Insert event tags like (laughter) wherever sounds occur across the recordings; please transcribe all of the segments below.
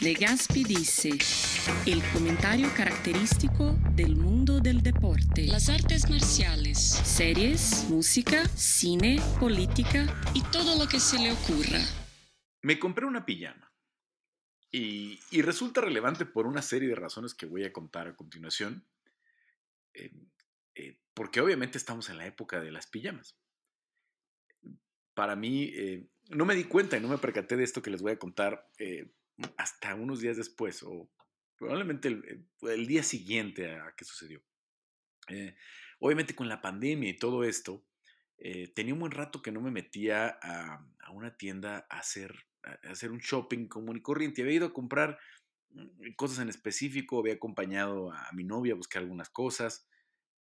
De Gaspi dice, el comentario característico del mundo del deporte, las artes marciales, series, música, cine, política y todo lo que se le ocurra. Me compré una pijama y, y resulta relevante por una serie de razones que voy a contar a continuación, eh, eh, porque obviamente estamos en la época de las pijamas. Para mí, eh, no me di cuenta y no me percaté de esto que les voy a contar hasta unos días después, o probablemente el, día siguiente a, que sucedió. obviamente con la pandemia y todo esto, tenía un buen rato que no me metía a, a una tienda a hacer hacer un shopping común y corriente. Había ido a comprar mm, cosas en específico, había acompañado a mi novia a buscar algunas cosas,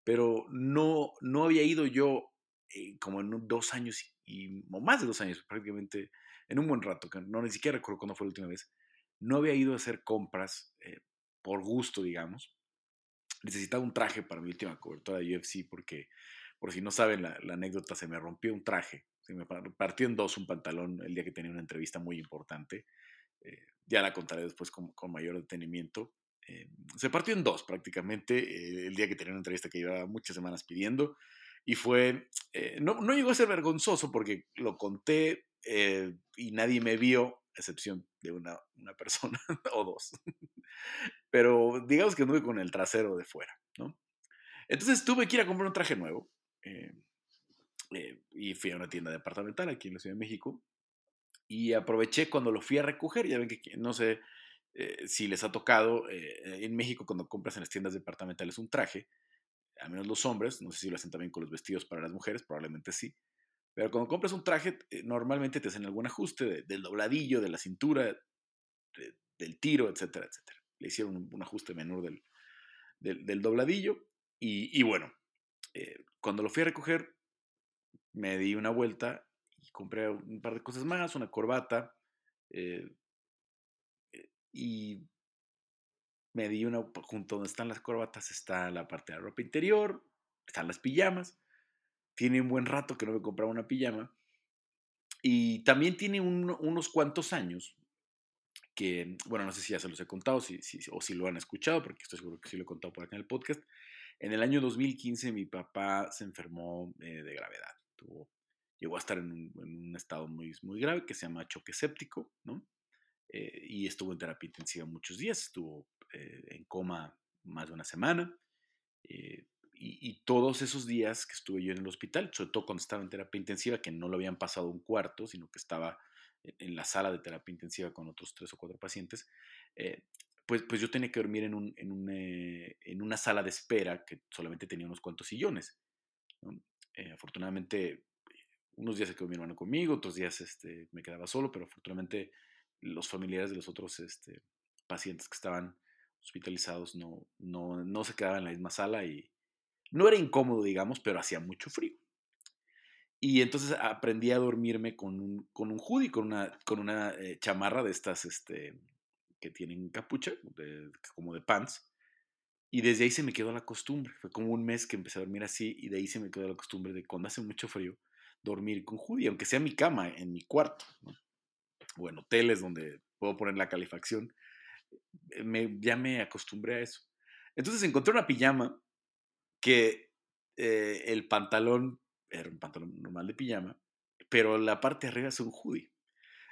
pero no, no había ido yo eh, como en dos años y, o más de dos años prácticamente, en un buen rato, que no ni siquiera recuerdo cuándo fue la última vez, no había ido a hacer compras eh, por gusto, digamos. Necesitaba un traje para mi última cobertura de UFC porque, por si no saben la anécdota, se me rompió un traje me partió en dos un pantalón el día que tenía una entrevista muy importante. Eh, ya la contaré después con, mayor detenimiento. Eh, se partió en dos prácticamente el día que tenía una entrevista que llevaba muchas semanas pidiendo. Y fue, no, no, llegó a ser vergonzoso porque lo conté y nadie me vio, excepción de una, persona (laughs) o dos. Pero digamos que anduve con el trasero de fuera, ¿no? Entonces tuve que ir a comprar un traje nuevo. Eh, y fui a una tienda departamental aquí en la Ciudad de México y aproveché cuando lo fui a recoger, ya ven que no sé eh, si les ha tocado eh, en México cuando compras en las tiendas departamentales un traje, al menos los hombres, no sé si lo hacen también con los vestidos para las mujeres, probablemente sí, pero cuando compras un traje normalmente te hacen algún ajuste del dobladillo, de la cintura, del tiro, etcétera, etcétera. Le hicieron un, ajuste menor del, del, dobladillo y, bueno, cuando lo fui a recoger me di una vuelta y compré un par de cosas más, una corbata, eh, eh, y me di una, junto donde están las corbatas está la parte de la ropa interior, están las pijamas, tiene un buen rato que no me compraba una pijama, y también tiene unos cuantos años que, bueno, no sé si ya se los he contado si, o si lo han escuchado, porque estoy seguro que sí lo he contado por acá en el podcast. En el año 2015 mi papá se enfermó eh, de gravedad llegó a estar en un, estado muy, muy grave que se llama choque séptico, ¿no? Eh, y estuvo en terapia intensiva muchos días, estuvo eh, en coma más de una semana. Eh, y, todos esos días que estuve yo en el hospital, sobre todo cuando estaba en terapia intensiva, que no lo habían pasado un cuarto, sino que estaba en la sala de terapia intensiva con otros tres o cuatro pacientes, pues, pues yo tenía que dormir en, un, en, en, una sala de espera que solamente tenía unos cuantos sillones. ¿no? Eh, afortunadamente, unos días se quedó mi hermano conmigo, otros días este, me quedaba solo, pero afortunadamente los familiares de los otros este, pacientes que estaban hospitalizados no, no, no, se quedaban en la misma sala y no era incómodo, digamos, pero hacía mucho frío. Y entonces aprendí a dormirme con un, con un hoodie, con una, con una eh, chamarra de estas este, que tienen capucha, como de pants, y desde ahí se me quedó la costumbre. Fue como un mes que empecé a dormir así y de ahí se me quedó la costumbre de cuando hace mucho frío dormir con hoodie, aunque sea mi cama, en mi cuarto. O en hoteles donde puedo poner la calefacción. Eh, me, ya me acostumbré a eso. Entonces encontré una pijama que eh, el pantalón era un pantalón normal de pijama, pero la parte de arriba es un hoodie.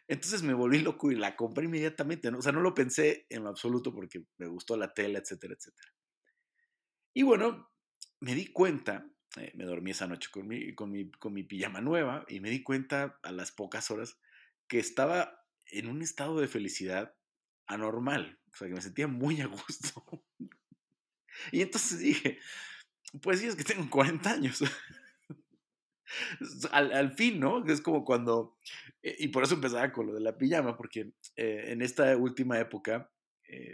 Entonces me volví loco y la compré inmediatamente. ¿no? O sea, no lo pensé en lo absoluto porque me gustó la tela, etcétera, etcétera. Y bueno, me di cuenta, eh, me dormí esa noche con mi, con, mi, con mi pijama nueva y me di cuenta a las pocas horas que estaba en un estado de felicidad anormal, o sea, que me sentía muy a gusto. (laughs) y entonces dije, pues sí, es que tengo 40 años. (laughs) al, fin, ¿no? Es como cuando, eh, y por eso empezaba con lo de la pijama, porque eh, en esta última época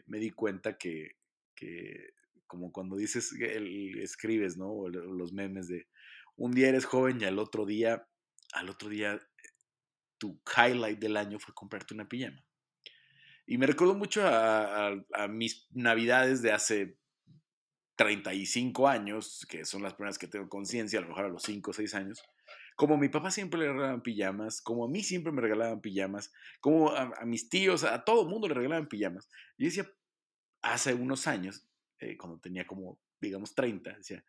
me di cuenta que, que como cuando dices, el, escribes, ¿no? O los memes de un día eres joven y al otro día, al otro día, tu highlight del año fue comprarte una pijama. Y me recuerdo mucho a, mis navidades de hace 35 años, que son las primeras que tengo conciencia, a lo mejor a los 5 o 6 años, como mi papá siempre le regalaban pijamas, como a mí siempre me regalaban pijamas, como a, mis tíos, a todo el mundo le regalaban pijamas. Y decía, hace unos años, eh, cuando tenía como, digamos, 30, decía,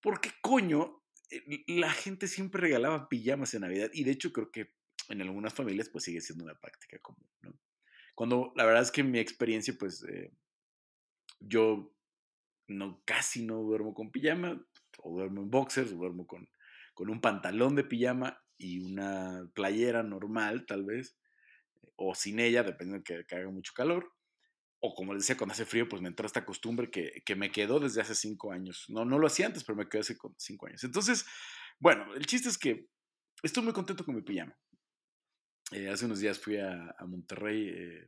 ¿por qué coño eh, la gente siempre regalaba pijamas en Navidad? Y de hecho creo que en algunas familias pues sigue siendo una práctica común. Cuando la verdad es que en mi experiencia pues eh, yo no, casi no duermo con pijama, o duermo en boxers, o duermo con, con un pantalón de pijama y una playera normal tal vez, o sin ella, dependiendo de que, haga mucho calor o como les decía, cuando hace frío, pues me entró esta costumbre que, que, me quedó desde hace cinco años. No, no lo hacía antes, pero me quedó hace cinco años. Entonces, bueno, el chiste es que estoy muy contento con mi pijama. Eh, hace unos días fui a, a Monterrey eh,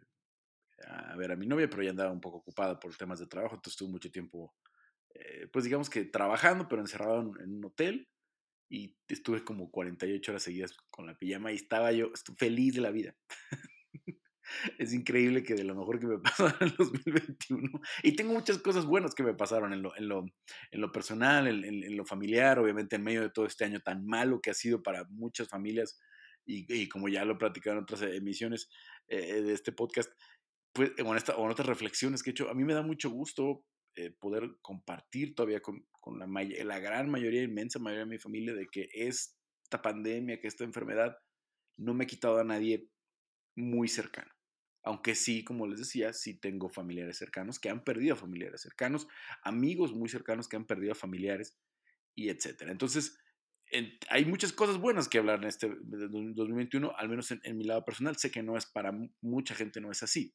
a ver a mi novia, pero ya andaba un poco ocupada por temas de trabajo, entonces estuve mucho tiempo, eh, pues digamos que trabajando, pero encerrado en, un hotel y estuve como 48 horas seguidas con la pijama y estaba yo feliz de la vida. (laughs) es increíble que de lo mejor que me (laughs) pasó en el 2021, y tengo muchas cosas buenas que me pasaron en lo, en lo, en lo personal, en, lo familiar, obviamente en medio de todo este año tan malo que ha sido para muchas familias, y, y como ya lo he platicado en otras emisiones eh, de este podcast, pues, con, esta, con otras reflexiones que he hecho, a mí me da mucho gusto eh, poder compartir todavía con, con la, la, gran mayoría, inmensa mayoría de mi familia, de que esta pandemia, que esta enfermedad, no me ha quitado a nadie muy cercano. Aunque sí, como les decía, sí tengo familiares cercanos que han perdido familiares cercanos, amigos muy cercanos que han perdido familiares y etcétera. Entonces, hay muchas cosas buenas que hablar en este 2021, al menos en, en, mi lado personal. Sé que no es para mucha gente, no es así.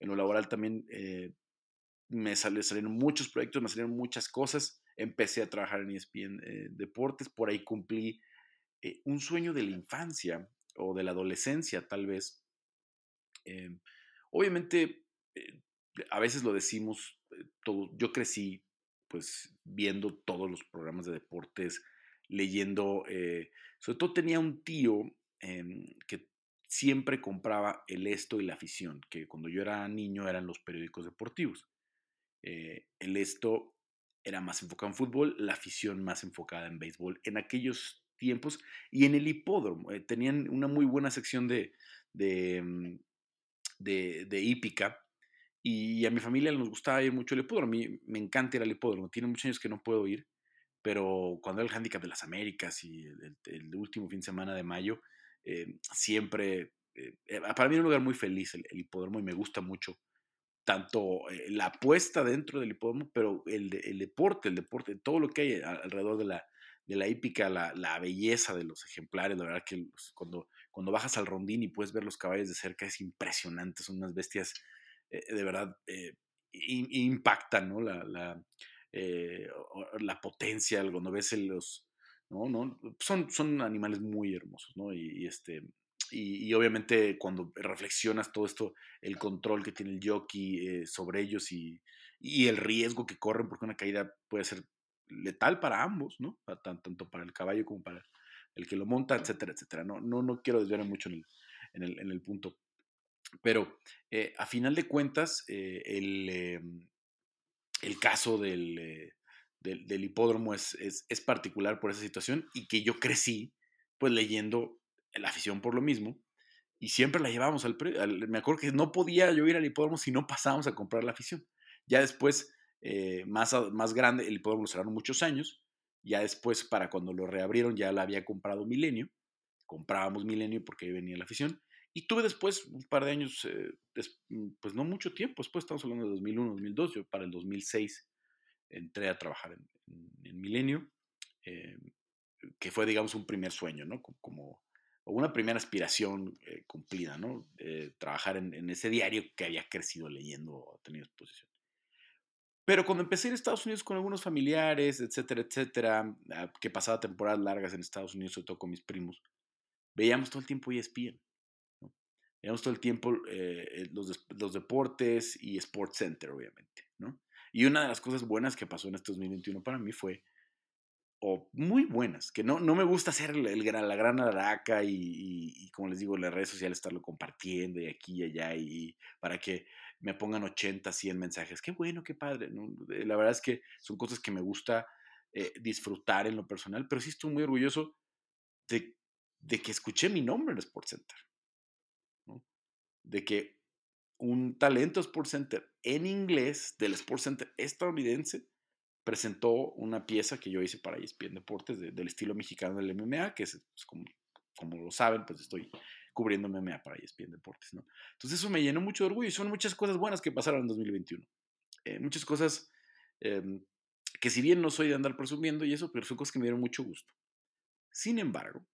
En lo laboral también eh, me salieron muchos proyectos, me salieron muchas cosas. Empecé a trabajar en ESPN eh, Deportes, por ahí cumplí eh, un sueño de la infancia o de la adolescencia, tal vez. Obviamente, a veces lo decimos, todo, yo crecí pues viendo todos los programas de deportes, leyendo, sobre todo tenía un tío em, que siempre compraba el Esto y la afición, que cuando yo era niño eran los periódicos deportivos. Eh, el Esto era más enfocado en fútbol, la afición más enfocada en béisbol en aquellos tiempos y en el hipódromo. Eh, tenían una muy buena sección de, de, mm, de, hípica y a mi familia nos gustaba ir mucho el hipódromo. A mí me encanta ir al hipódromo. Tiene muchos años que no puedo ir, pero cuando era el Handicap de las Américas y el último fin de semana de mayo, eh, siempre, eh, eh, para mí es un lugar muy feliz el, hipódromo y me gusta mucho tanto la apuesta dentro del hipódromo, pero el, el, deporte, el deporte, todo lo que hay alrededor de la, de la hípica, la, la, belleza de los ejemplares, la verdad que cuando, cuando bajas al rondín y puedes ver los caballos de cerca es impresionante, son unas bestias de verdad impactan, ¿no? La, la, la potencia, cuando ves los, ¿no? ¿no? Son, son animales muy hermosos, ¿no? Y, este, y, obviamente cuando reflexionas todo esto, el control que tiene el jockey eh, sobre ellos y, y, el riesgo que corren, porque una caída puede ser letal para ambos, ¿no? tanto para el caballo como para el que lo monta, etcétera, etcétera. No, no, no quiero desviarme mucho en el, en el, punto. Pero eh, a final de cuentas, eh, el, em, el, caso del, del, hipódromo es, es, particular por esa situación y que yo crecí pues leyendo la afición por lo mismo y siempre la llevábamos al, me acuerdo que no podía yo ir al hipódromo si no pasábamos a comprar la afición. Ya después, eh, más, más grande, el hipódromo lo cerraron muchos años, ya después para cuando lo reabrieron ya la había comprado Milenio, comprábamos Milenio porque ahí venía la afición y tuve después un par de años, eh, pues no mucho tiempo, después estamos hablando de 2001, 2002, yo para el 2006 entré a trabajar en, Milenio, eh, que fue, digamos, un primer sueño, ¿no? Como, una primera aspiración eh, cumplida, ¿no? trabajar en, ese diario que había crecido leyendo o tenido exposición. Pero cuando empecé en Estados Unidos con algunos familiares, etcétera, etcétera, ah, que pasaba temporadas largas en Estados Unidos, sobre todo con mis primos, veíamos todo el tiempo ESPN. ¿no? Veíamos todo el tiempo eh, los, los, deportes y Sports Center, obviamente, ¿no? Y una de las cosas buenas que pasó en este 2021 para mí fue, o muy buenas, que no, no me gusta hacer el, la gran araca y, como les digo, las redes sociales estarlo compartiendo y aquí y allá y para que me pongan 80, 100 mensajes. Qué bueno, qué padre. Eh, la verdad es que son cosas que me gusta eh, disfrutar en lo personal, pero sí estoy muy orgulloso de, de que escuché mi nombre en Sports Center. De que un talento Sports Center en inglés del Sports Center estadounidense presentó una pieza que yo hice para ESPN Deportes del estilo mexicano del MMA, que es pues, como, como lo saben, pues estoy cubriendo MMA para ESPN Deportes, ¿no? Entonces eso me llenó mucho de orgullo y son muchas cosas buenas que pasaron en 2021. Eh, muchas cosas em, que si bien no soy de andar presumiendo y eso, pero son cosas que me dieron mucho gusto. Sin embargo,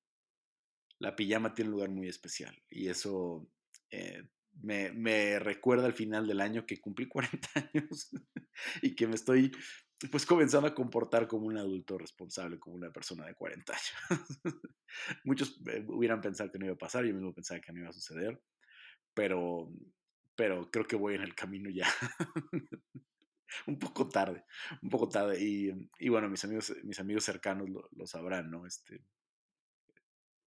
la pijama tiene un lugar muy especial y eso eh, me, me, recuerda al final del año que cumplí (laughs) 40 años y que me estoy pues comenzando a comportar como un adulto responsable, como una persona de 40 años. (laughs) Muchos eh, hubieran pensado que no iba a pasar, yo mismo pensaba que no iba a suceder, pero, pero creo que voy en el camino ya. (laughs) un poco tarde, un poco tarde. Y, y, bueno, mis amigos, mis amigos cercanos lo, lo, sabrán, ¿no? Este,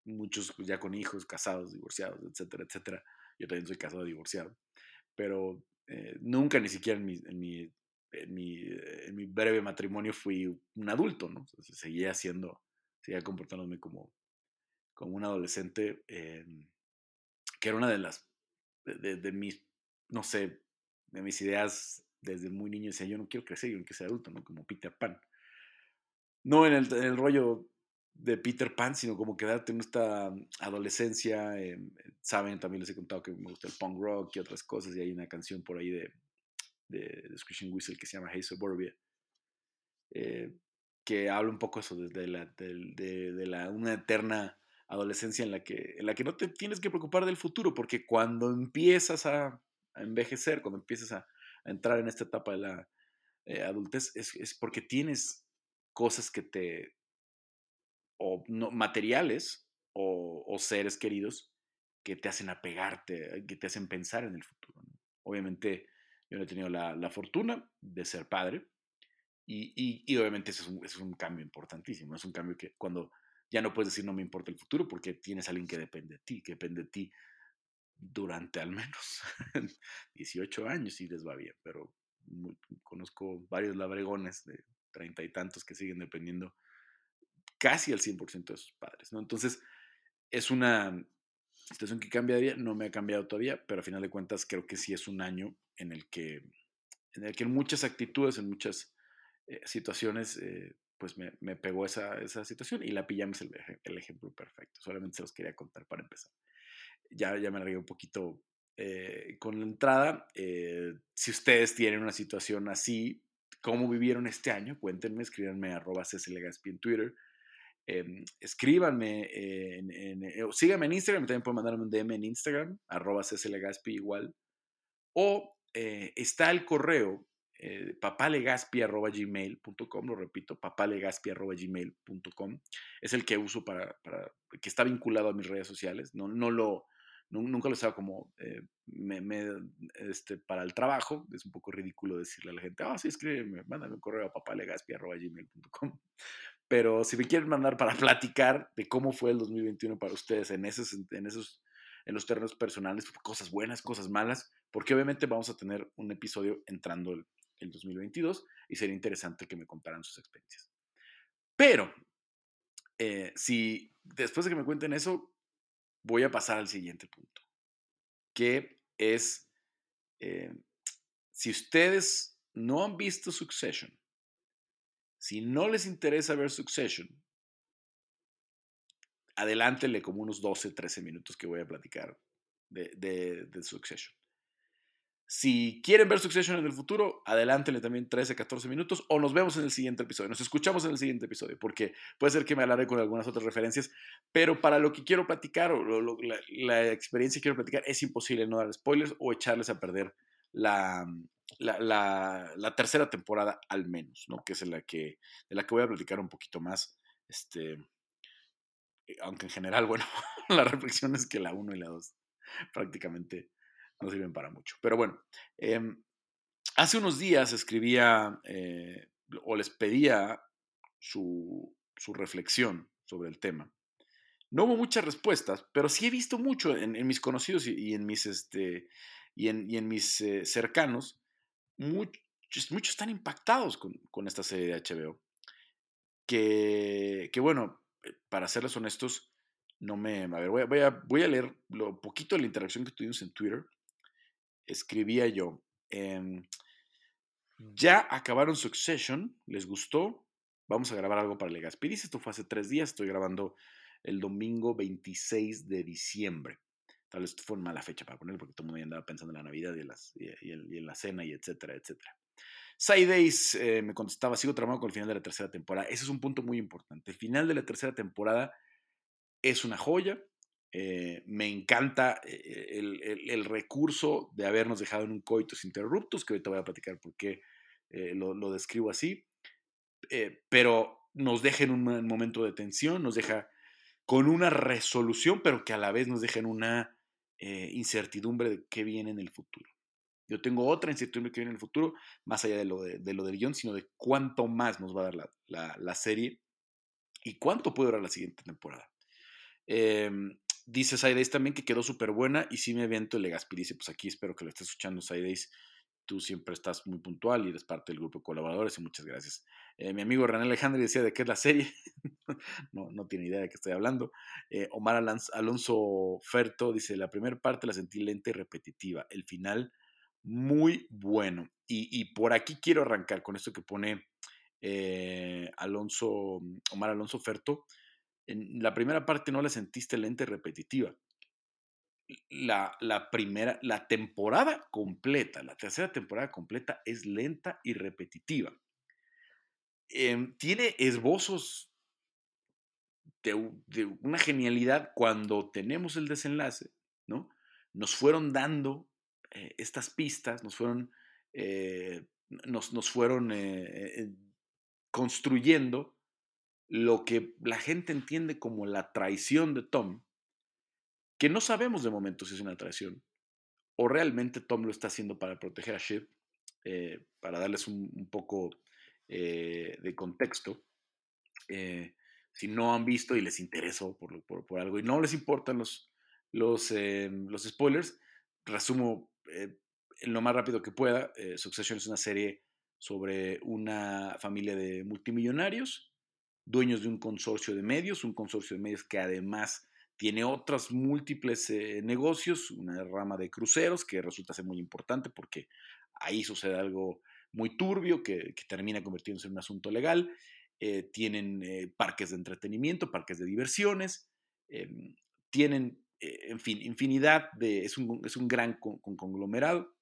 muchos ya con hijos, casados, divorciados, etcétera, etcétera. Yo también soy casado, divorciado. Pero eh, nunca, ni siquiera en mi, en mi en mi, en mi breve matrimonio fui un adulto, ¿no? seguía siendo, seguía comportándome como, como un adolescente, eh, que era una de las, de, de, mis, no sé, de mis ideas desde muy niño. Decía, yo no quiero crecer, yo no quiero ser adulto, ¿no? Como Peter Pan. No en el, en el rollo de Peter Pan, sino como quedarte en esta adolescencia. Eh, saben, también les he contado que me gusta el punk rock y otras cosas, y hay una canción por ahí de, de, de Whistle que se llama Hey Suburbia, eh, que habla un poco eso de, la, de, de, la, una eterna adolescencia en la, que, en la que no te tienes que preocupar del futuro, porque cuando empiezas a, envejecer, cuando empiezas a, entrar en esta etapa de la eh, adultez, es, porque tienes cosas que te, o no, materiales o, o, seres queridos que te hacen apegarte, que te hacen pensar en el futuro. ¿no? Obviamente yo no he tenido la, la fortuna de ser padre y, y, y obviamente eso es, un, eso es, un, cambio importantísimo. Es un cambio que cuando ya no puedes decir no me importa el futuro porque tienes a alguien que depende de ti, que depende de ti durante al menos (laughs) 18 años y les va bien, pero muy, conozco varios labregones de treinta y tantos que siguen dependiendo casi al 100% de sus padres, ¿no? Entonces, es una situación que cambia día, no me ha cambiado todavía, pero a final de cuentas creo que sí es un año en el que en, el que en muchas actitudes, en muchas eh, situaciones, eh, pues me, me, pegó esa, esa situación y la pijama es el, el, ejemplo perfecto. Solamente se los quería contar para empezar. Ya, ya me largué un poquito eh, con la entrada. Eh, si ustedes tienen una situación así, ¿cómo vivieron este año? Cuéntenme, escríbanme a arroba en Twitter eh, escríbanme, eh, síganme en Instagram, también pueden mandarme un DM en Instagram, arroba Gaspi igual, o eh, está el correo eh, papalegaspi.gmail.com, lo repito, papalegaspi.gmail.com, es el que uso para, para, que está vinculado a mis redes sociales, no, no lo, nunca lo usaba como eh, este, para el trabajo, es un poco ridículo decirle a la gente, ah, oh, sí, escríbeme, mándame un correo a papalegaspi.gmail.com, pero si me quieren mandar para (laughs) platicar de cómo fue el 2021 para ustedes en esos, en esos, en los terrenos personales, cosas buenas, cosas malas, porque obviamente vamos a tener un episodio entrando el, el 2022 y sería interesante que me contaran sus experiencias. Pero, eh, si después de que me cuenten eso, voy a pasar al siguiente punto, que es, eh, si ustedes no han visto Succession, si no les interesa ver Succession, adelántele como unos 12, 13 minutos que voy a platicar de, Succession. Si quieren ver Succession en el futuro, adelántenle también 13, 14 minutos o nos vemos en el siguiente episodio. Nos escuchamos en el siguiente episodio porque puede ser que me alargue con algunas otras referencias, pero para lo que quiero platicar o la, la, experiencia que quiero platicar es imposible no dar spoilers o echarles a perder la, la, la, tercera temporada al menos, ¿no? Que es la que, de la que voy a platicar un poquito más. Este, eh, aunque en general, (laughs) bueno, la reflexión es que la 1 y la 2 prácticamente no sirven para mucho. Pero bueno, eh, hace unos días escribía eh, o les pedía su, su, reflexión sobre el tema. No hubo muchas respuestas, pero sí he visto mucho en, en mis conocidos y, y, en mis, este, y, en, y en mis eh, cercanos muchos, muchos están impactados con, con, esta serie de HBO. Que, que, bueno, eh, para serles honestos, no me... A ver, voy a, voy a, leer lo poquito de la interacción que tuvimos en Twitter. Escribía yo, em, ya acabaron Succession, les gustó, vamos a grabar algo para Legaspiris. Esto fue hace tres días, estoy grabando el domingo 26 de diciembre. Tal vez fue una mala fecha para ponerlo porque todo el mundo andaba pensando en la Navidad y, las, y, en la cena y etcétera, etcétera. Sidedays eh, me contestaba, sigo trabajando con el final de la tercera temporada. Ese es un punto muy importante. El final de la tercera temporada es una joya. Eh, me encanta eh, el, recurso de habernos dejado en un coitus interruptus, que ahorita voy a platicar por qué lo, lo, describo así. pero nos deja en un momento de tensión, nos deja con una resolución, pero que a la vez nos deja en una incertidumbre de qué viene en el futuro. Yo tengo otra incertidumbre que viene en el futuro, más allá de lo, de, lo del guion, sino de cuánto más nos va a dar la, serie y cuánto puede durar la siguiente temporada. Em, dice Sideace también que quedó súper buena y sí me aviento el Legaspi. Dice, pues aquí espero que lo estés escuchando, Sideace. Tú siempre estás muy puntual y eres parte del grupo de colaboradores y muchas gracias. Eh, mi amigo René Alejandro decía de qué es la serie. (laughs) no, no tiene idea de qué estoy hablando. Eh, Omar Alonso Ferto dice, la primera parte la sentí lenta y repetitiva. El final muy bueno. Y, por aquí quiero arrancar con esto que pone eh, Alonso, Omar Alonso Ferto. En la primera parte no la sentiste lenta y repetitiva. La, la, primera, la temporada completa, la tercera temporada completa es lenta y repetitiva. Em, tiene esbozos de, una genialidad cuando tenemos el desenlace, ¿no? Nos fueron dando eh, estas pistas nos fueron, eh, nos, nos, fueron eh, construyendo lo que la gente entiende como la traición de Tom, que no sabemos de momento si es una traición o realmente Tom lo está haciendo para proteger a Shiv, para darles un, poco de contexto. si no han visto y les interesó por, por, algo y no les importan los, los, los spoilers, resumo eh, lo más rápido que pueda. Eh, Succession es una serie sobre una familia de multimillonarios, dueños de un consorcio de medios, un consorcio de medios que además tiene otros múltiples eh, negocios, una rama de cruceros que resulta ser muy importante porque ahí sucede algo muy turbio que, termina convirtiéndose en un asunto legal. tienen parques de entretenimiento, parques de diversiones, em, tienen eh, en fin, infinidad de, es un, es un gran conglomerado,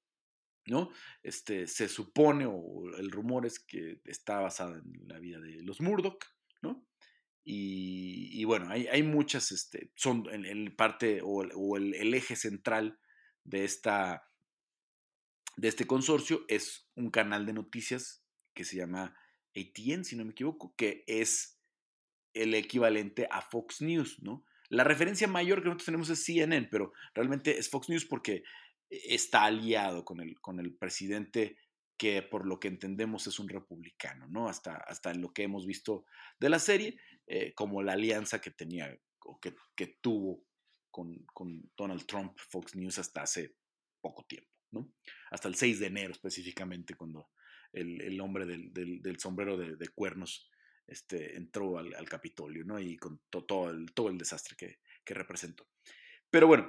¿no? Este, se supone, o el rumor es que está basada en la vida de los Murdoch, ¿no? Y, bueno, hay, hay, muchas, este, son en, parte o, el, el, eje central de, esta, de este consorcio es un canal de noticias que se llama ATN, si no me equivoco, que es el equivalente a Fox News, ¿no? La referencia mayor que nosotros tenemos es CNN, pero realmente es Fox News porque está aliado con el, con el presidente que por lo que entendemos es un republicano, ¿no? Hasta, hasta lo que hemos visto de la serie, eh, como la alianza que tenía o que, que tuvo con, con, Donald Trump, Fox News, hasta hace poco tiempo, ¿no? Hasta el 6 de enero específicamente, cuando el, el hombre del, del, sombrero de, cuernos este, entró al, Capitolio, ¿no? Y con todo, el, todo el desastre que, que representó. Pero bueno,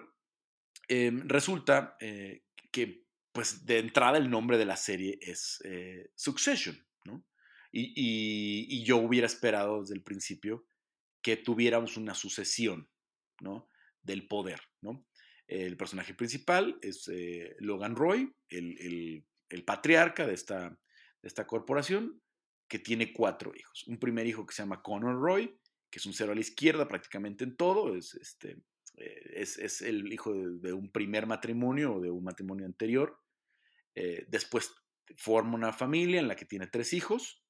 em, resulta eh, que, pues, de entrada el nombre de la serie es eh, Succession, ¿no? Y, yo hubiera esperado desde el principio que tuviéramos una sucesión, ¿no? Del poder, ¿no? El personaje principal es eh, Logan Roy, el, el, patriarca de esta, de esta corporación, que tiene cuatro hijos. Un primer hijo que se llama Conor Roy, que es un cero a la izquierda prácticamente en todo, es, este, eh, es, el hijo de, un primer matrimonio o de un matrimonio anterior. Eh, después forma una familia en la que tiene tres hijos.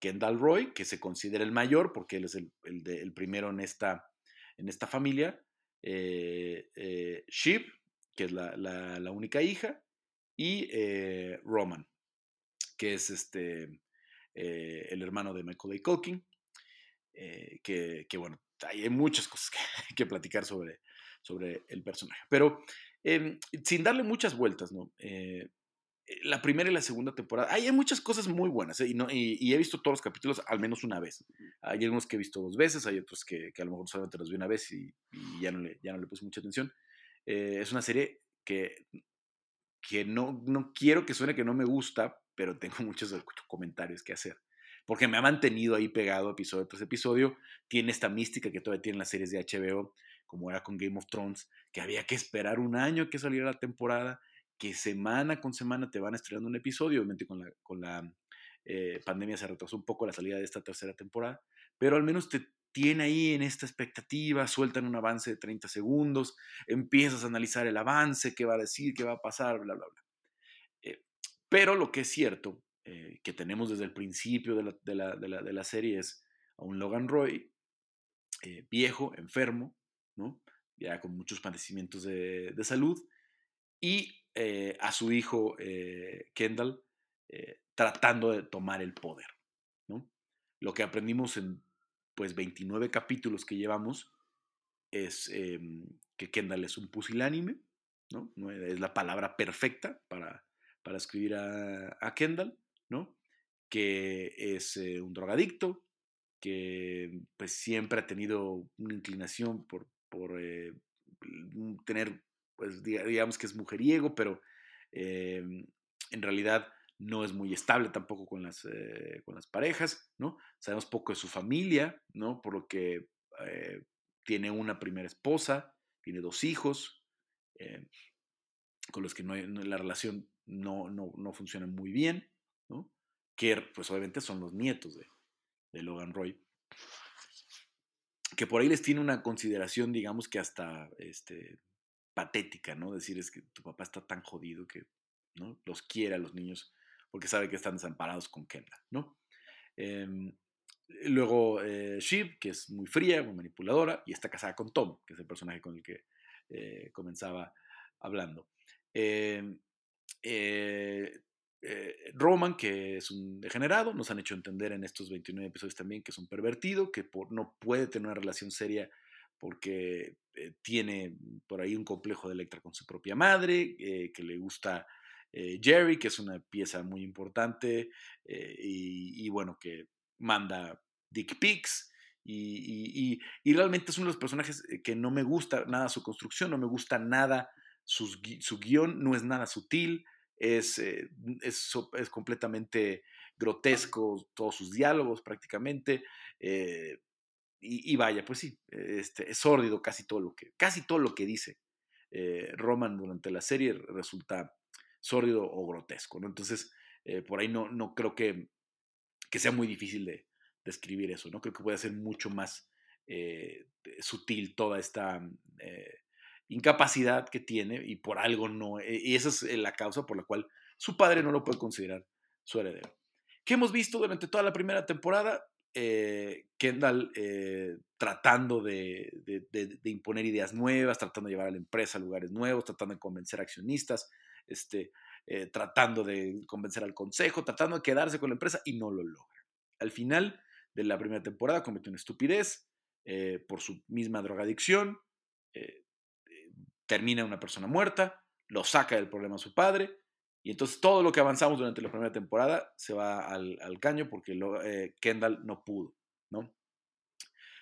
Kendall Roy, que se considera el mayor porque él es el, el, primero en esta, en esta familia. Eh, eh que es la, la, única hija. Y Roman, que es este, eh, el hermano de Michael A. Culkin, eh, que, bueno, hay muchas cosas (laughs) que, platicar sobre, sobre el personaje. Pero em, sin darle muchas vueltas, ¿no? Eh, eh, la primera y la segunda temporada, hay, muchas cosas muy buenas, ¿eh? y, y, he visto todos los capítulos al menos una vez. Hay algunos que he visto dos veces, hay otros que, que a lo mejor solamente los vi una vez y, ya, no le, ya no le puse mucha atención. Eh, es una serie que, que no, no quiero que suene que no me gusta, pero tengo (laughs) muchos comentarios que hacer. Porque me ha mantenido ahí pegado episodio tras episodio. Tiene esta mística que todavía tienen las series de HBO, como era con Game of Thrones, que había que esperar un año que saliera la temporada que semana con semana te van estrenando un episodio. Obviamente con la, con la eh, pandemia se retrasó un poco la salida de esta tercera temporada, pero al menos te tiene ahí en esta expectativa, sueltan un avance de 30 segundos, empiezas a analizar el avance, qué va a decir, qué va a pasar, bla, bla, bla. Eh, pero lo que es cierto, eh, que tenemos desde el principio de la, de la, de la, de la serie es a un Logan Roy, viejo, enfermo, ¿no? ya con muchos padecimientos de, de salud, y eh, a su hijo eh, Kendall eh, tratando de tomar el poder. Lo que aprendimos en pues 29 capítulos que llevamos es em, que Kendall es un pusilánime, ¿no? es la palabra perfecta para, para escribir a, Kendall, que es un drogadicto, que pues siempre ha tenido una inclinación por, por tener pues digamos que es mujeriego, pero em, en realidad no es muy estable tampoco con las, eh, con las parejas, ¿no? Sabemos poco de su familia, ¿no? Por lo que eh, tiene una primera esposa, tiene dos hijos, eh, con los que no, la relación no, no, no, funciona muy bien, ¿no? Que pues obviamente son los nietos de, de Logan Roy que por ahí les tiene una consideración, digamos que hasta este, patética, ¿no? Decir es que tu papá está tan jodido que ¿no? los quiere a los niños porque sabe que están desamparados con Kendall, ¿no? Em, luego eh, Shiv, que es muy fría, muy manipuladora, y está casada con Tom, que es el personaje con el que eh, comenzaba hablando. Em, eh, Roman, que es un degenerado, nos han hecho entender en estos 29 episodios también que es un pervertido, que por, no puede tener una relación seria porque eh, tiene por ahí un complejo de Electra con su propia madre, eh, que le gusta eh, Jerry, que es una pieza muy importante, y, bueno, que manda Dick Pics. Y, realmente es uno de los personajes que no me gusta nada su construcción, no me gusta nada su guion, no es nada sutil, es, es, es, completamente grotesco todos sus diálogos prácticamente y, vaya, pues sí, este, es sórdido casi todo lo que, casi todo lo que dice eh, Roman durante la serie resulta sórdido o grotesco. Entonces, eh, por ahí no, no creo que, que sea muy difícil de describir eso, ¿no? Creo que puede ser mucho más eh, sutil toda esta incapacidad que tiene y por algo no, y esa es la causa por la cual su padre no lo puede considerar su heredero. ¿Qué hemos visto durante toda la primera temporada? Eh, Kendall eh, tratando de, imponer ideas nuevas, tratando de llevar a la empresa a lugares nuevos, tratando de convencer accionistas, este, eh, tratando de convencer al consejo, tratando de quedarse con la empresa y no lo logra. Al final de la primera temporada comete una estupidez por su misma drogadicción, termina una persona muerta, lo saca del problema a su padre y entonces todo lo que avanzamos durante la primera temporada se va al, caño porque eh, Kendall no pudo, ¿no?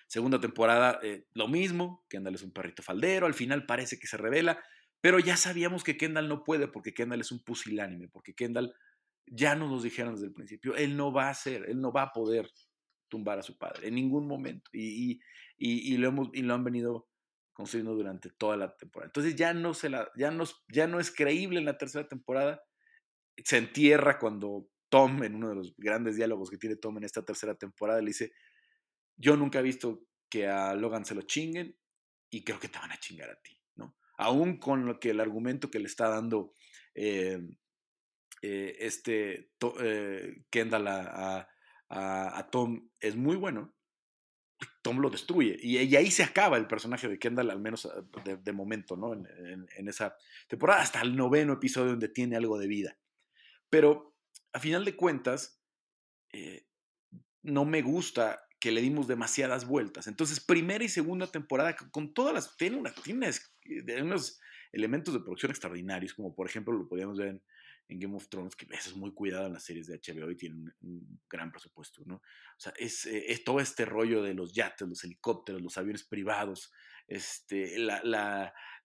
Segunda temporada, eh, lo mismo, Kendall es un perrito faldero, al final parece que se revela, pero ya sabíamos que Kendall no puede porque Kendall es un pusilánime, porque Kendall ya nos lo dijeron desde el principio, él no va a ser, él no va a poder tumbar a su padre en ningún momento y, lo, hemos, y lo han venido construyendo durante toda la temporada. Entonces ya no, se la, ya, nos, ya no es creíble en la tercera temporada se entierra cuando Tom, en uno de los grandes diálogos que tiene Tom en esta tercera temporada, le dice, yo nunca he visto que a Logan se lo chinguen y creo que te van a chingar a ti, ¿no? Aún con lo que el argumento que le está dando eh, eh, este eh, Kendall a, Tom es muy bueno, Tom lo destruye. Y, ahí se acaba el personaje de Kendall, al menos de, momento, ¿no? En, esa temporada, hasta el noveno episodio donde tiene algo de vida. Pero a final de cuentas, eh, no me gusta que le dimos demasiadas vueltas. Entonces, primera y segunda temporada, con todas las. Tiene, una, tiene unos elementos de producción extraordinarios, como por ejemplo lo podíamos ver en Game of Thrones, que eso es muy cuidado en las series de HBO y tienen un, gran presupuesto, ¿no? O sea, es, eh, es, todo este rollo de los yates, los helicópteros, los aviones privados, este, la,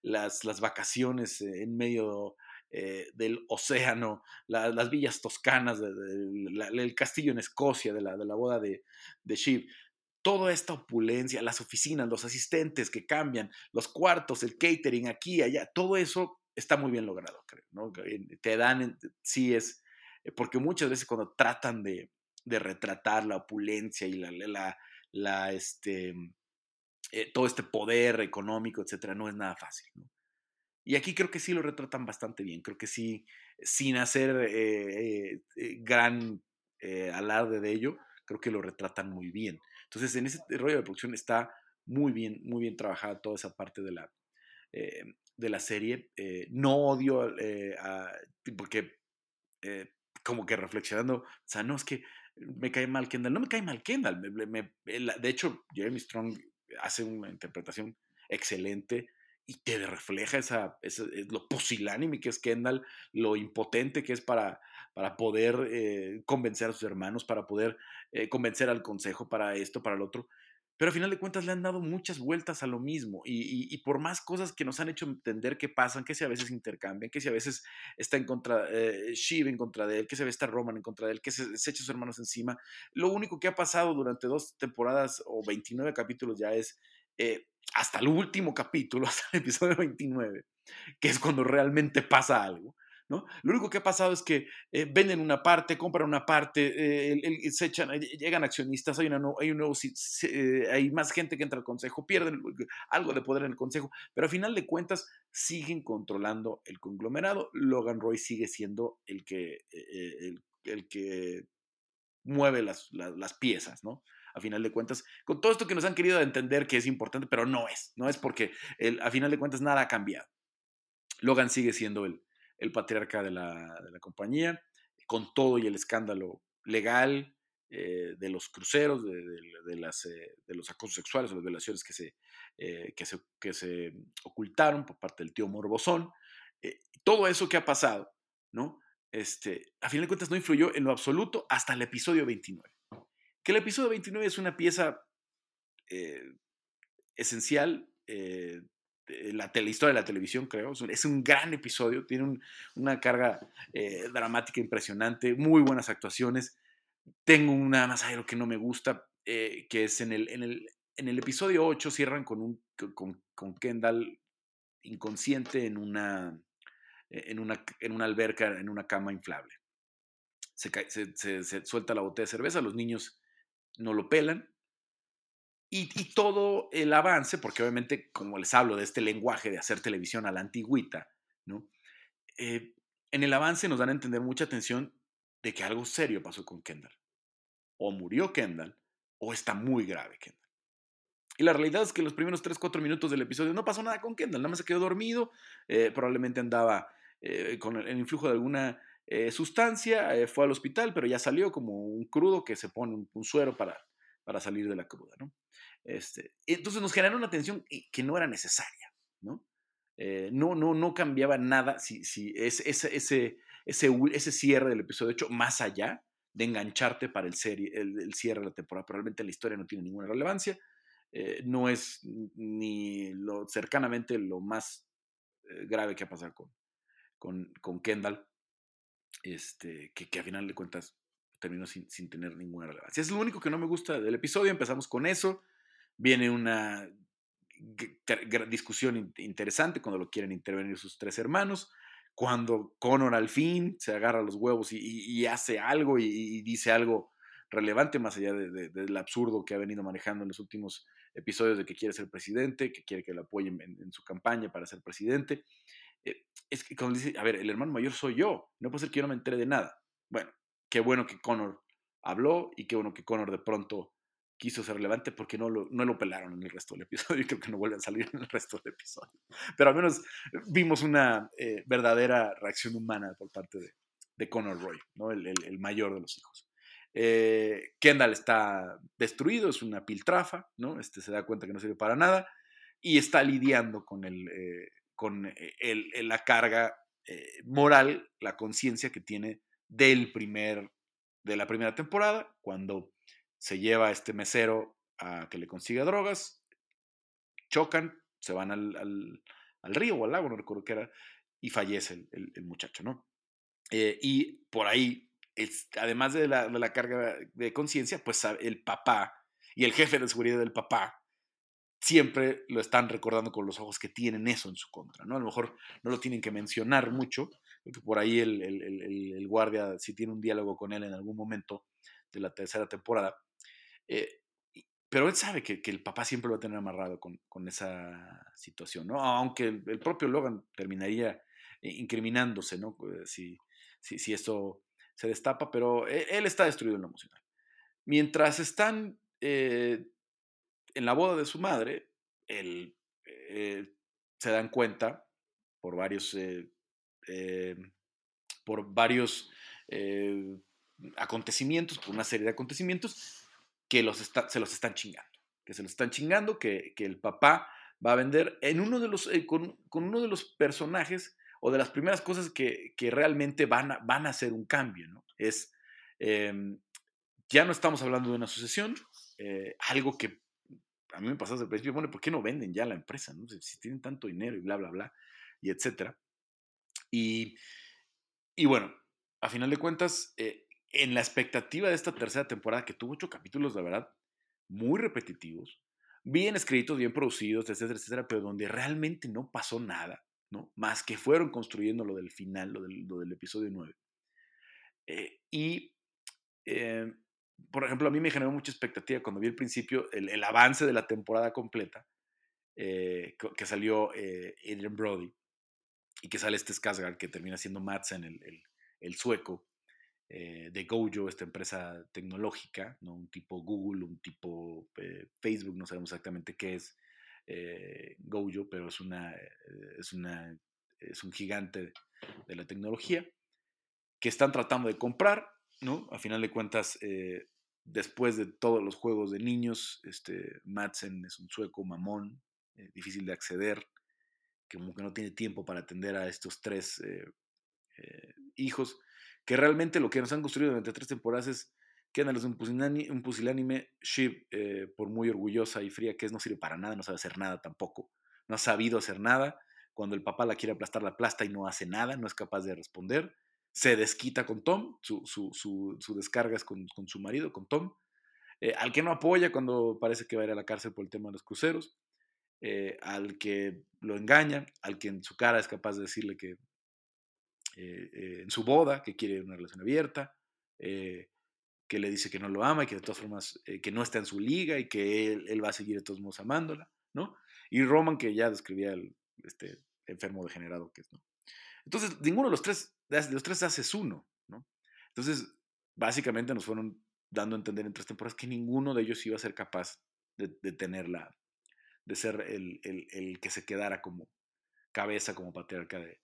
las, las, vacaciones en medio eh, del océano, la, las villas toscanas, el castillo en Escocia, de la, de la boda de, de Shiv toda esta opulencia, las oficinas, los asistentes que cambian, los cuartos, el catering aquí, allá, todo eso está muy bien logrado, creo, ¿no? Te dan, sí es, eh, porque muchas veces cuando tratan de, de retratar la opulencia y la, la, este, eh, todo este poder económico, etcétera, no es nada fácil, ¿no? Y aquí creo que sí lo retratan bastante bien, creo que sí, sin hacer eh, gran alarde de ello, creo que lo retratan muy bien. Entonces, en ese rollo de producción está muy bien, muy bien trabajada toda esa parte de la, de la serie. Eh, no odio eh, a, porque eh, como que reflexionando, o sea, no es que me cae mal Kendall, no me cae mal Kendall, de hecho Jeremy Strong hace una interpretación excelente y te refleja esa, esa lo pusilánime que es Kendall, lo impotente que es para, para poder convencer a sus hermanos, para poder convencer al consejo, para esto, para el otro. Pero a final de cuentas le han dado muchas vueltas a lo mismo y, por más cosas que nos han hecho entender que pasan, que si a veces intercambian, que si a veces está en contra, eh, Shiv en contra de él, que se ve está Roman en contra de él, que se, echa sus hermanos encima, lo único que ha pasado durante dos temporadas o 29 capítulos ya es eh, hasta el último capítulo, (laughs) hasta el episodio 29, que es cuando realmente pasa algo. ¿no? Lo único que ha pasado es que eh, venden una parte, compran una parte, eh, se echan, eh, llegan accionistas, hay, una, hay, un nuevo, hay más gente que entra al consejo, pierden algo de poder en el consejo, pero al final de cuentas siguen controlando el conglomerado. Logan Roy sigue siendo el que, el, el, que mueve las, las, las piezas, ¿no? A final de cuentas, con todo esto que nos han querido entender que es importante, pero no es, no es porque el, a final de cuentas nada ha cambiado. Logan sigue siendo el, el patriarca de la, de la compañía, con todo y el escándalo legal eh, de los cruceros, de, de, las, eh, de, los acosos sexuales, de las violaciones que se, eh, que, se, que se ocultaron por parte del tío Morbosón. todo eso que ha pasado, ¿no? Este, a fin de cuentas no influyó en lo absoluto hasta el episodio 29. Que el episodio 29 es una pieza esencial eh, la, historia de la televisión, creo. Es un, gran episodio, tiene una carga eh, dramática impresionante, muy buenas actuaciones. Tengo nada más algo que no me gusta, eh, que es en el, episodio 8 cierran con, un, con, Kendall inconsciente en una, alberca, en una cama inflable. Se, se, se suelta la botella de cerveza, los niños no lo pelan, y, todo el avance, porque obviamente, como les hablo de este lenguaje de hacer televisión a la antigüita, ¿no? Eh, en el avance nos dan a entender mucha atención de que algo serio pasó con Kendall. O murió Kendall, o está muy grave Kendall. Y la realidad es que los primeros 3, 4 minutos del episodio no pasó nada con Kendall, nada más se quedó dormido, eh, probablemente andaba eh, con el, influjo de alguna sustancia, fue al hospital, pero ya salió como un crudo que se pone un, suero para, para salir de la cruda, ¿no? Este, entonces nos generó una tensión que no era necesaria, ¿no? Eh, no, no, no cambiaba nada si, si ese, ese, ese, ese, cierre del episodio 8, más allá de engancharte para el, serie, el, cierre de la temporada. Probablemente la historia no tiene ninguna relevancia, eh, no es ni lo cercanamente lo más eh, grave que ha pasado con, con Kendall, este, que, que a final de cuentas terminó sin, sin, tener ninguna relevancia. Es lo único que no me gusta del episodio, empezamos con eso viene una discusión interesante cuando lo quieren intervenir sus tres hermanos, cuando Connor al fin se agarra los huevos y, hace algo y, dice algo relevante más allá del absurdo que ha venido manejando en los últimos episodios de que quiere ser presidente, que quiere que lo apoyen en, su campaña para ser presidente. Eh, es que cuando dice, a ver, el hermano mayor soy yo, no puede ser que yo no me entere de nada. Bueno, qué bueno que Connor habló y qué bueno que Connor de pronto quiso ser relevante porque no lo, no lo pelaron en el resto del episodio (laughs) y creo que no vuelve a salir en el resto del episodio. Pero al menos vimos una eh, verdadera reacción humana por parte de, de Conor Roy, ¿no? el, el, mayor de los hijos. Eh, Kendall está destruido, es una piltrafa, ¿no? este, se da cuenta que no sirve para nada y está lidiando con, el, con el, la carga eh, moral, la conciencia que tiene del primer, de la primera temporada, cuando se lleva a este mesero a que le consiga drogas, chocan, se van al, río o al lago, no recuerdo qué era, y fallece el, muchacho, ¿no? Eh, y por ahí, además de la, de la carga de conciencia, pues el papá y el jefe de seguridad del papá siempre lo están recordando con los ojos que tienen eso en su contra, ¿no? A lo mejor no lo tienen que mencionar mucho, porque por ahí el, el, guardia si tiene un diálogo con él en algún momento de la tercera temporada, eh, pero él sabe que, que, el papá siempre lo va a tener amarrado con, con esa situación, ¿no? Aunque el, propio Logan terminaría eh, incriminándose, ¿no? Eh, si, si, si esto se destapa, pero él, él, está destruido en lo emocional. Mientras están en la boda de su madre, él, eh, se dan cuenta por varios, eh, eh, por varios acontecimientos, por una serie de acontecimientos, que los se los están chingando. Que se los están chingando, que, el papá va a vender en uno de los, con, uno de los personajes o de las primeras cosas que, realmente van a, van a hacer un cambio, ¿no? Es, em, ya no estamos hablando de una sucesión, algo que a mí me pasó desde el principio, bueno, ¿por qué no venden ya la empresa? No? Si, tienen tanto dinero y bla, bla, bla, y etcétera. Y, y bueno, a final de cuentas, eh, en la expectativa de esta tercera temporada, que tuvo ocho capítulos, la verdad, muy repetitivos, bien escritos, bien producidos, etcétera, etcétera, pero donde realmente no pasó nada, ¿no? Más que fueron construyendo lo del final, lo del, lo del episodio 9. Eh, y eh, por ejemplo, a mí me generó mucha expectativa cuando vi el principio, el, avance de la temporada completa, eh, que salió eh, Adrian Brody y que sale este Skarsgård que termina siendo Madsen, el, el, sueco eh, de Gojo, esta empresa tecnológica, ¿no? un tipo Google, un tipo Facebook, no sabemos exactamente qué es Gojo, pero es, una, es, una, es un gigante de la tecnología que están tratando de comprar ¿no? A final de cuentas, eh, después de todos los juegos de niños, este, Madsen es un sueco mamón, eh, difícil de acceder, que como que no tiene tiempo para atender a estos tres eh, hijos, que realmente lo que nos han construido durante tres temporadas es que los un, pusilánime, un pusilánime por muy orgullosa y fría que es, no sirve para nada, no sabe hacer nada tampoco, no ha sabido hacer nada, cuando el papá la quiere aplastar, la aplasta y no hace nada, no es capaz de responder, se desquita con Tom, su, su, descarga es con, su marido, con Tom, eh, al que no apoya cuando parece que va a ir a la cárcel por el tema de los cruceros, eh, al que lo engaña, al que en su cara es capaz de decirle que eh, en su boda, que quiere una relación abierta, que le dice que no lo ama y que de todas formas, que no está en su liga y que él, va a seguir de todos modos amándola, ¿no? Y Roman, que ya describía el este, enfermo degenerado que es, ¿no? Entonces, ninguno de los tres, de los tres haces uno, ¿no? Entonces, básicamente nos fueron dando a entender en tres temporadas que ninguno de ellos iba a ser capaz de, de tenerla, de ser el, el, que se quedara como cabeza, como patriarca de,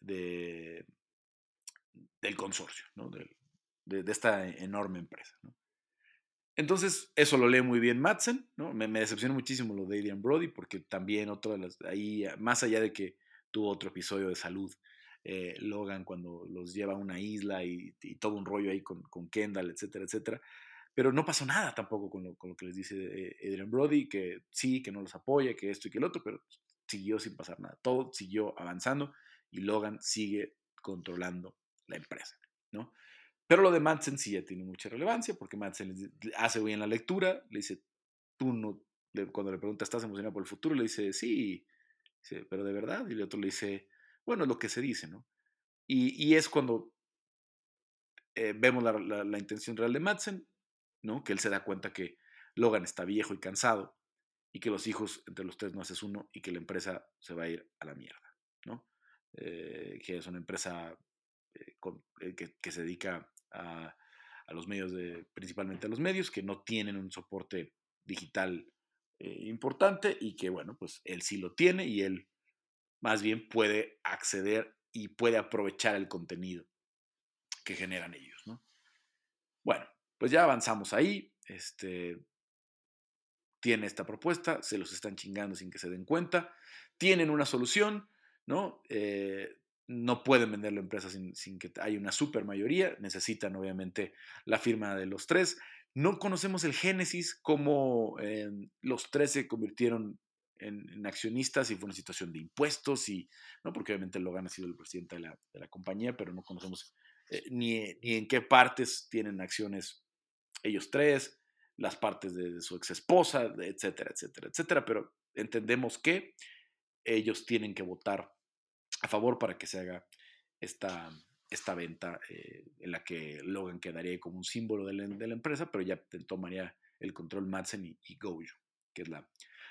de, del consorcio, ¿no? de, de, esta enorme empresa. Entonces, eso lo lee muy bien Madsen, ¿no? Me, me decepcionó muchísimo lo de Adrian Brody, porque también otro de las, ahí, más allá de que tuvo otro episodio de salud. Eh, Logan cuando los lleva a una isla y, todo un rollo ahí con, con, Kendall, etcétera, etcétera. Pero no pasó nada tampoco con lo, con lo que les dice eh, Adrian Brody, que sí, que no los apoya, que esto y que el otro, pero siguió sin pasar nada. Todo siguió avanzando y Logan sigue controlando la empresa, ¿no? Pero lo de Madsen sí ya tiene mucha relevancia porque Madsen hace bien la lectura, le dice, tú no, cuando le pregunta, ¿estás emocionado por el futuro? Le dice, sí, pero de verdad. Y el otro le dice, bueno, es lo que se dice, ¿no? Y, es cuando eh, vemos la, intención real de Madsen, ¿no? Que él se da cuenta que Logan está viejo y cansado y que los hijos entre los tres no haces uno y que la empresa se va a ir a la mierda, ¿no? Eh, que es una empresa eh, que, se dedica a, a, los medios, de, principalmente a los medios, que no tienen un soporte digital eh, importante y que, bueno, pues él sí lo tiene y él más bien puede acceder y puede aprovechar el contenido que generan ellos, ¿no? Bueno, pues ya avanzamos ahí, este, tiene esta propuesta, se los están chingando sin que se den cuenta, tienen una solución, ¿no? Eh, no pueden vender la empresa sin, sin, que haya una super mayoría, necesitan obviamente la firma de los tres. No conocemos el génesis, cómo eh, los tres se convirtieron en, accionistas y fue una situación de impuestos, y, ¿no? porque obviamente Logan ha sido el presidente de la, de la compañía, pero no conocemos eh, ni, ni, en qué partes tienen acciones ellos tres, las partes de su ex esposa, etcétera, etcétera, etcétera, pero entendemos que ellos tienen que votar a favor para que se haga esta, esta venta eh, en la que Logan quedaría como un símbolo de la, empresa, pero ya tomaría el control Madsen y, y Gojo, que es la,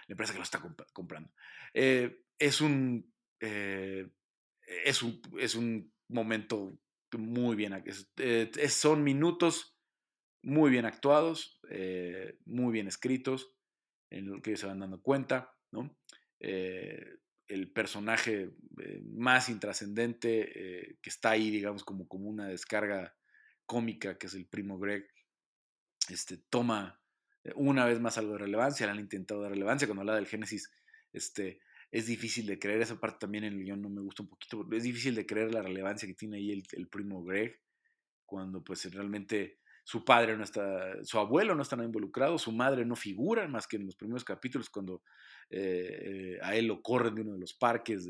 empresa que lo está comp comprando. Eh, es, un, eh, es, un, es un momento muy bien, son minutos muy bien actuados, muy bien escritos, en lo que se van dando cuenta, ¿no? Eh, el personaje eh, más intrascendente eh, que está ahí, digamos, como, como una descarga cómica, que es el primo Greg, este, toma una vez más algo de relevancia, le han intentado dar relevancia, cuando habla del Génesis, este, es difícil de creer, esa parte también en el guion no me gusta un poquito, es difícil de creer la relevancia que tiene ahí el, el primo Greg, cuando pues realmente su padre no está, su abuelo no está involucrado, su madre no figura más que en los primeros capítulos cuando eh, a él lo corren de uno de los parques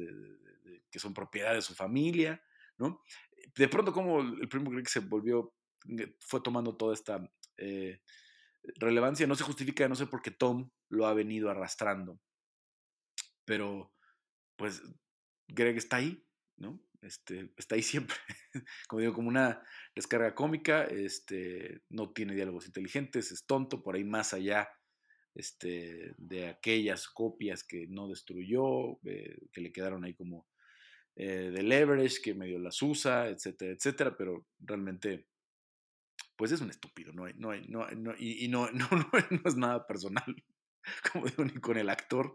que son propiedad de su familia, ¿no? De pronto como el primo Greg se volvió, eh, fue tomando toda esta eh, relevancia, no se justifica, no sé por qué Tom lo ha venido arrastrando, pero pues Greg está ahí, ¿no? Este, está ahí siempre, (laughs) como digo, como una descarga cómica, este, no tiene diálogos inteligentes, es tonto, por ahí más allá este, de aquellas copias que no destruyó, eh, que le quedaron ahí como eh, de leverage, que medio las usa, etcétera, etcétera, pero realmente, pues es un estúpido, no hay, no hay, no, no y, (laughs) no, no, no, es nada personal, (laughs) como digo, ni con el actor,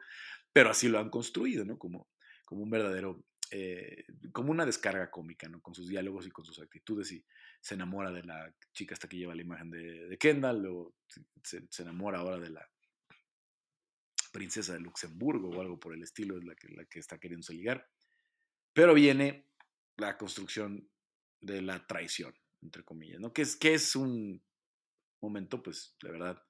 pero así lo han construido, ¿no? Como, como un verdadero eh, como una descarga cómica, ¿no? Con sus diálogos y con sus actitudes y se enamora de la chica hasta que lleva la imagen de, Kendall, luego se, enamora ahora de la princesa de Luxemburgo o algo por el estilo, es la que, la que está queriendo ligar. Pero viene la construcción de la traición, entre comillas, ¿no? Que es, que es un momento, pues, de verdad,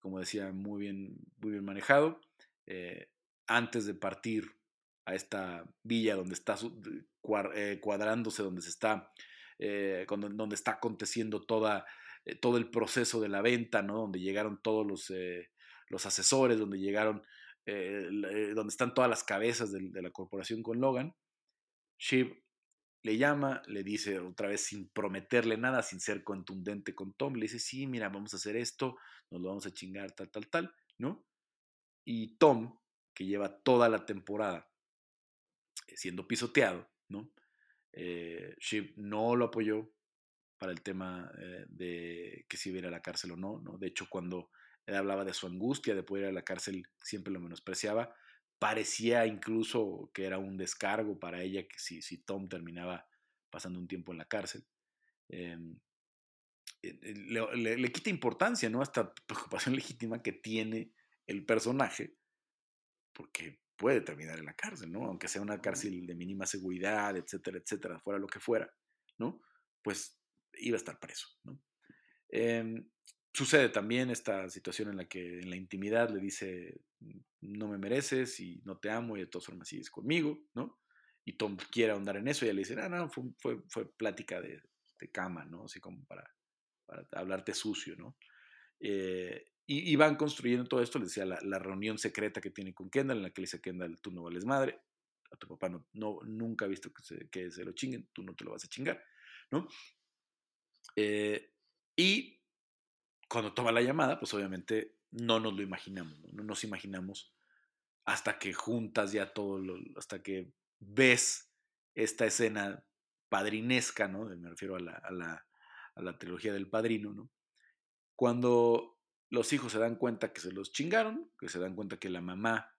como decía, muy bien, muy bien manejado. Eh, antes de partir a esta villa donde está eh, cuadrándose, donde se está, eh, donde está aconteciendo toda, eh, todo el proceso de la venta, ¿no? Donde llegaron todos los, los asesores, donde llegaron, donde están todas las cabezas de, de, la corporación con Logan. Shiv le llama, le dice otra vez sin prometerle nada, sin ser contundente con Tom, le dice, sí, mira, vamos a hacer esto, nos lo vamos a chingar, tal, tal, tal, ¿no? Y Tom, que lleva toda la temporada siendo pisoteado, ¿no? Eh, Shiv no lo apoyó para el tema eh, de que si iba a a la cárcel o no, ¿no? De hecho, cuando él hablaba de su angustia de poder ir a la cárcel, siempre lo menospreciaba. Parecía incluso que era un descargo para ella que si, si Tom terminaba pasando un tiempo en la cárcel. Eh, le, le, le, quita importancia, ¿no? Esta preocupación (laughs) legítima que tiene el personaje, porque puede terminar en la cárcel, ¿no? Aunque sea una cárcel de mínima seguridad, etcétera, etcétera, fuera lo que fuera, ¿no? Pues iba a estar preso, ¿no? Eh, sucede también esta situación en la que en la intimidad le dice, no me mereces y no te amo y de todas formas sigues conmigo, ¿no? Y Tom quiere ahondar en eso y ella le dice, no, no, fue, fue, fue plática de, de, cama, ¿no? Así como para, para hablarte sucio, ¿no? Eh, y, van construyendo todo esto, les decía, la, reunión secreta que tiene con Kendall, en la que le dice Kendall, tú no vales madre, a tu papá no, nunca ha visto que se, lo chinguen, tú no te lo vas a chingar, ¿no? Eh, y cuando toma la llamada, pues obviamente no nos lo imaginamos, no, no nos imaginamos hasta que juntas ya todo, lo, hasta que ves esta escena padrinesca, ¿no? Me refiero a la, la, a la trilogía del padrino, ¿no? Cuando los hijos se dan cuenta que se los chingaron, que se dan cuenta que la mamá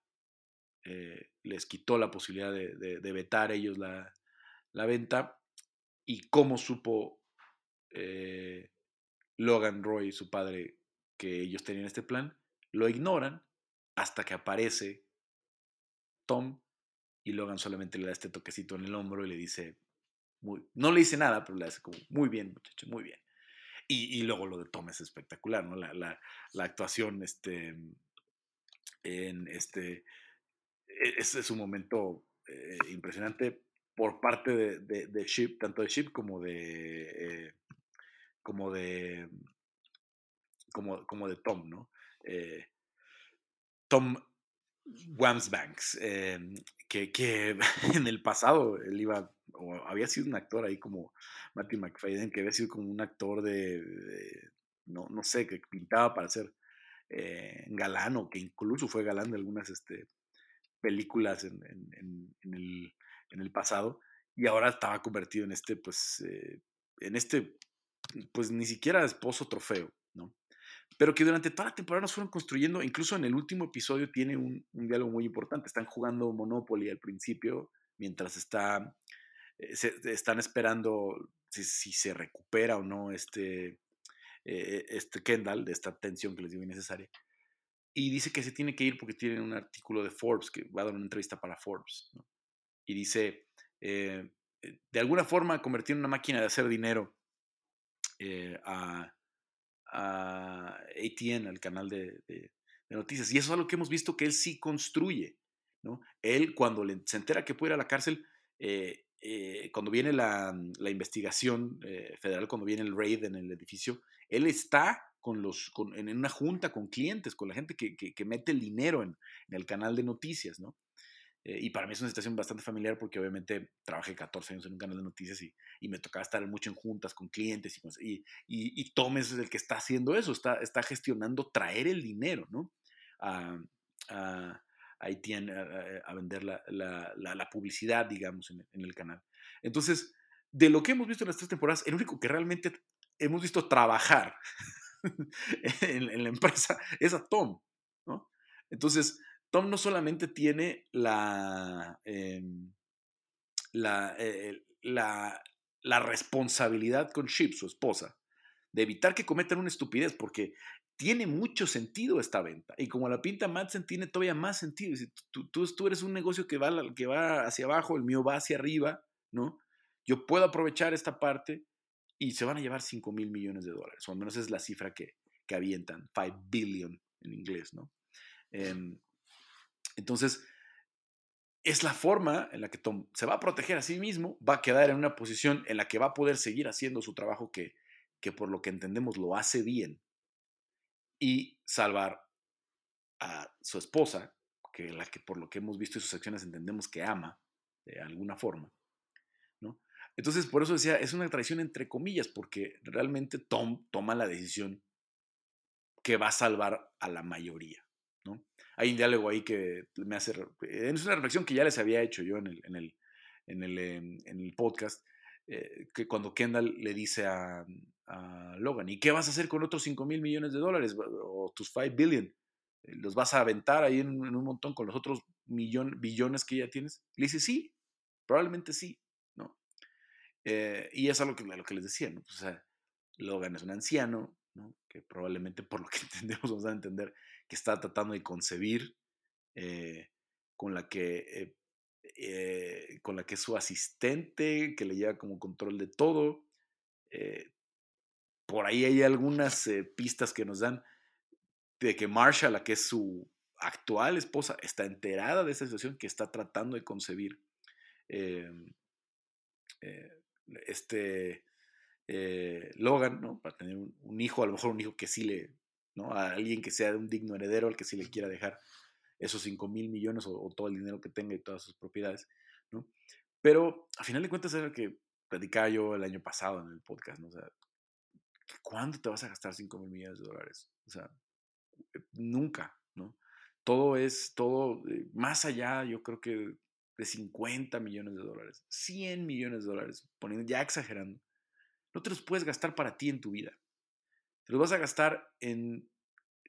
eh, les quitó la posibilidad de, de, de vetar ellos la, venta y cómo supo eh, Logan Roy, su padre, que ellos tenían este plan, lo ignoran hasta que aparece Tom Y Logan solamente le da este toquecito en el hombro y le dice, muy, no le dice nada, pero le hace como, muy bien, muchacho, muy bien. Y, luego lo de Tom es espectacular, ¿no? La, la, actuación, este, en este, e, es, un momento eh, impresionante por parte de, de, de, Ship, tanto de Ship como de, eh, como de, como, como de Tom, ¿no? Eh, Tom Wamsbanks, eh, que, que, (laughs) en el pasado él iba, o había sido un actor ahí como Matthew McFadden, que había sido como un actor de, no, no, sé, que pintaba para ser eh, galán o que incluso fue galán de algunas este, películas en, en, el, en, el, pasado y ahora estaba convertido en este, pues, eh, en este, pues ni siquiera esposo trofeo. Pero que durante toda la temporada nos fueron construyendo, incluso en el último episodio tiene un, diálogo muy importante, están jugando Monopoly al principio, mientras está, eh, se, están esperando si, se recupera o no este, eh, este Kendall, de esta tensión que les digo innecesaria, y dice que se tiene que ir porque tiene un artículo de Forbes, que va a dar una entrevista para Forbes, y dice, eh, de alguna forma convertir una máquina de hacer dinero a a ATN, al canal de, noticias. Y eso es algo que hemos visto que él sí construye. ¿no? Él, cuando se entera que puede ir a la cárcel, eh, eh, cuando viene la, la investigación eh, federal, cuando viene el raid en el edificio, él está en una junta con clientes, con la gente que, que, mete el dinero en, en, el canal de noticias, ¿no? Eh, y para mí es una situación bastante familiar porque obviamente trabajé 14 años en un canal de noticias y, y me tocaba estar mucho en juntas con clientes y, y, y, Tom es el que está haciendo eso, está, está gestionando traer el dinero, ¿no? A, a, a, vender la, la, la, publicidad, digamos, en, en, el canal. Entonces, de lo que hemos visto en las tres temporadas, el único que realmente hemos visto trabajar (laughs) en, en la empresa es a Tom, ¿no? Entonces, Tom no solamente tiene la, em, eh, la, la, responsabilidad con Chip, su esposa, de evitar que cometan una estupidez, porque tiene mucho sentido esta venta. Y como la pinta Madsen, tiene todavía más sentido. Tú, eres un negocio que va, que va hacia abajo, el mío va hacia arriba, ¿no? Yo puedo aprovechar esta parte y se van a llevar 5 mil millones de dólares, o al menos es la cifra que, que avientan, 5 billion en inglés, ¿no? Em, entonces, es la forma en la que Tom se va a proteger a sí mismo, va a quedar en una posición en la que va a poder seguir haciendo su trabajo que, que por lo que entendemos lo hace bien y salvar a su esposa, que la que por lo que hemos visto en sus acciones entendemos que ama de alguna forma. ¿no? Entonces, por eso decía, es una traición entre comillas, porque realmente Tom toma la decisión que va a salvar a la mayoría. ¿no? Hay un diálogo ahí que me hace... Es una reflexión que ya les había hecho yo en el, en el, en el, em, en el podcast, eh, que cuando Kendall le dice a, Logan, ¿y qué vas a hacer con otros 5 mil millones de dólares o tus 5 billion? Eh, ¿Los vas a aventar ahí en, un montón con los otros millón, billones que ya tienes? Le dice, sí, probablemente sí, ¿no? Eh, y es algo que, lo que les decía, ¿no? O sea, Logan es un anciano, ¿no? Que probablemente por lo que (laughs) entendemos vamos a entender que está tratando de concebir, eh, con, la que, eh, eh, con la que es su asistente, que le lleva como control de todo. por ahí hay algunas pistas que nos dan de que Marsha, la que es su actual esposa, está enterada de esa situación, que está tratando de concebir este Logan, ¿no? Para tener un, hijo, a lo mejor un hijo que sí le, ¿no? A alguien que sea un digno heredero al que sí le quiera dejar esos 5 mil millones o, todo el dinero que tenga y todas sus propiedades, ¿no? Pero a final de cuentas era lo que platicaba yo el año pasado en el podcast, ¿no? O sea, ¿cuándo te vas a gastar 5 mil millones de dólares? O sea, eh, nunca, ¿no? Todo es, todo, eh, más allá, yo creo que de 50 millones de dólares, 100 millones de dólares, poniendo, ya exagerando, no te los puedes gastar para ti en tu vida. Te lo vas a gastar en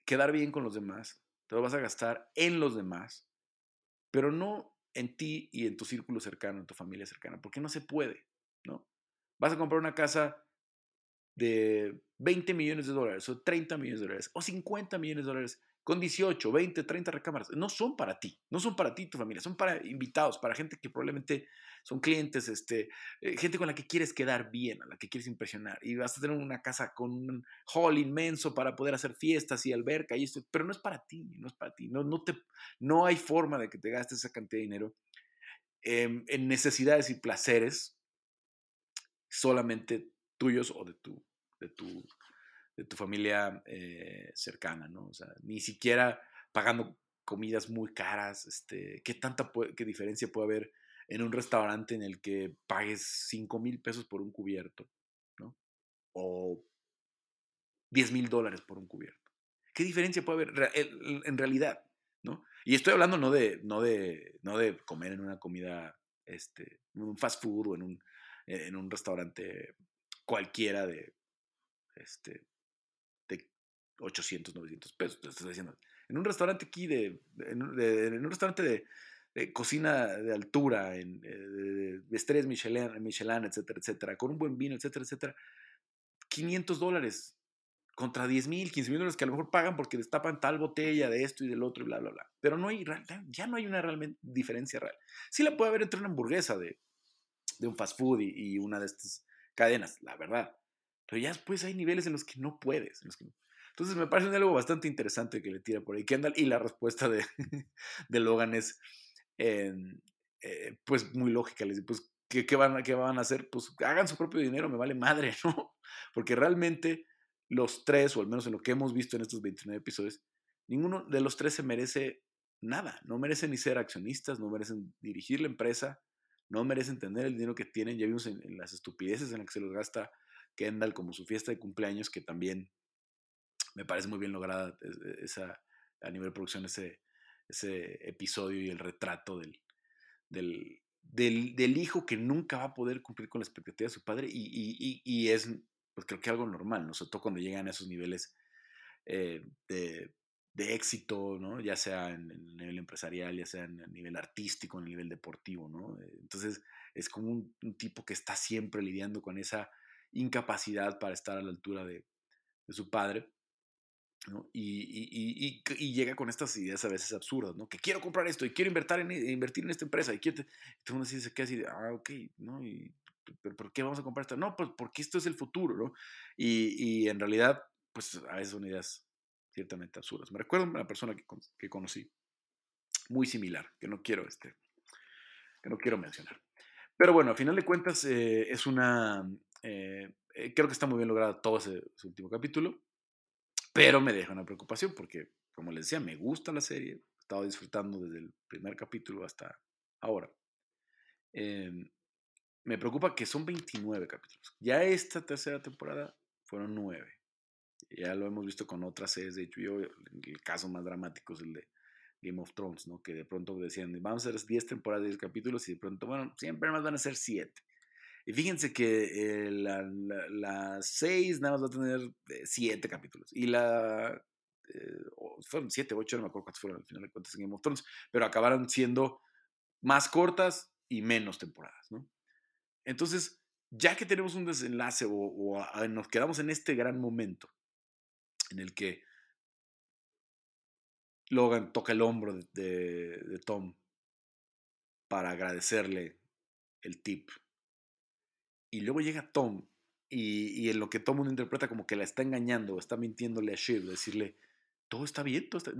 quedar bien con los demás, te lo vas a gastar en los demás, pero no en ti y en tu círculo cercano, en tu familia cercana, porque no se puede, ¿no? Vas a comprar una casa de 20 millones de dólares o 30 millones de dólares o 50 millones de dólares con 18, 20, 30 recámaras, no son para ti, no son para ti y tu familia, son para invitados, para gente que probablemente son clientes, este, eh, gente con la que quieres quedar bien, a la que quieres impresionar. Y vas a tener una casa con un hall inmenso para poder hacer fiestas y alberca y esto, pero no es para ti, no es para ti, no, no, te, no hay forma de que te gastes esa cantidad de dinero en necesidades y placeres solamente tuyos o de tu, de tu de tu familia eh, cercana, ¿no? O sea, ni siquiera pagando comidas muy caras, este, ¿qué tanta qué diferencia puede haber en un restaurante en el que pagues 5 mil pesos por un cubierto, ¿no? O 10 mil dólares por un cubierto. ¿Qué diferencia puede haber en realidad, ¿no? Y estoy hablando no de, no de, no de comer en una comida, este, en un fast food o en un, en un restaurante cualquiera de, este, 800, 900 pesos. Te estoy diciendo. En un restaurante aquí, de, en, un restaurante de, cocina de altura, en, eh, de, de estrellas Michelin, Michelin, etcétera, etcétera, con un buen vino, etcétera, etcétera, 500 dólares contra 10 mil, 15 mil dólares que a lo mejor pagan porque destapan tal botella de esto y del otro y bla, bla, bla. Pero no hay, ya no hay una realmente diferencia real. Sí la puede haber entre una hamburguesa de, de un fast food y, una de estas cadenas, la verdad. Pero ya después hay niveles en los que no puedes. En los que entonces me parece algo bastante interesante que le tira por ahí Kendall y la respuesta de, (laughs) de Logan es em, eh, pues muy lógica. Les dice, pues, ¿qué, ¿qué, van, ¿qué van a hacer? Pues hagan su propio dinero, me vale madre, (laughs) ¿no? Porque realmente los tres, o al menos en lo que hemos visto en estos 29 episodios, ninguno de los tres se merece nada. No merecen ni ser accionistas, no merecen dirigir la empresa, no merecen tener el dinero que tienen. Ya vimos en, en las estupideces en las que se los gasta Kendall como su fiesta de cumpleaños, que también me parece muy bien lograda e, esa, a nivel de producción ese, ese episodio y el retrato del, del, del, hijo que nunca va a poder cumplir con la expectativa de su padre y, y, es, pues creo que algo normal, ¿no? sobre todo cuando llegan a esos niveles eh, de, de, éxito, ¿no? ya sea en, el nivel empresarial, ya sea en el nivel artístico, en el nivel deportivo. ¿no? Entonces es como un, un tipo que está siempre lidiando con esa incapacidad para estar a la altura de, de su padre. Y, llega con estas ideas a veces absurdas, ¿no? Que quiero comprar esto y quiero invertir en, e, invertir en esta empresa y quiero... Entonces uno se queda así, ah, ok, ¿no? ¿pero por qué vamos a comprar esto? No, pues porque esto es el futuro, ¿no? Y, en realidad, pues a veces son ideas ciertamente absurdas. Me recuerdo una persona que, que conocí, muy similar, que no quiero, este, que no quiero mencionar. Pero bueno, a final de cuentas eh, es una... Eh, eh, creo que está muy bien logrado todo ese último capítulo. Pero me deja una preocupación porque, como les decía, me gusta la serie. He estado disfrutando desde el primer capítulo hasta ahora. Em, me preocupa que son 29 capítulos. Ya esta tercera temporada fueron 9. Ya lo hemos visto con otras series de HBO. El caso más dramático es el de Game of Thrones, ¿no? Que de pronto decían, vamos a hacer 10 temporadas, 10 capítulos, y de pronto, bueno, siempre más van a ser 7. Y fíjense que eh, la 6 nada más va a tener 7 capítulos. Y la. Eh, fueron 7, 8, no me acuerdo cuántos fueron al final de cuentas en Game of Thrones. Pero acabaron siendo más cortas y menos temporadas, ¿no? Entonces, ya que tenemos un desenlace o, nos quedamos en este gran momento en el que Logan toca el hombro de, de Tom para agradecerle el tip y luego llega Tom y, en lo que todo mundo interpreta como que la está engañando, está mintiéndole a Shiv, decirle, todo está bien, todo está...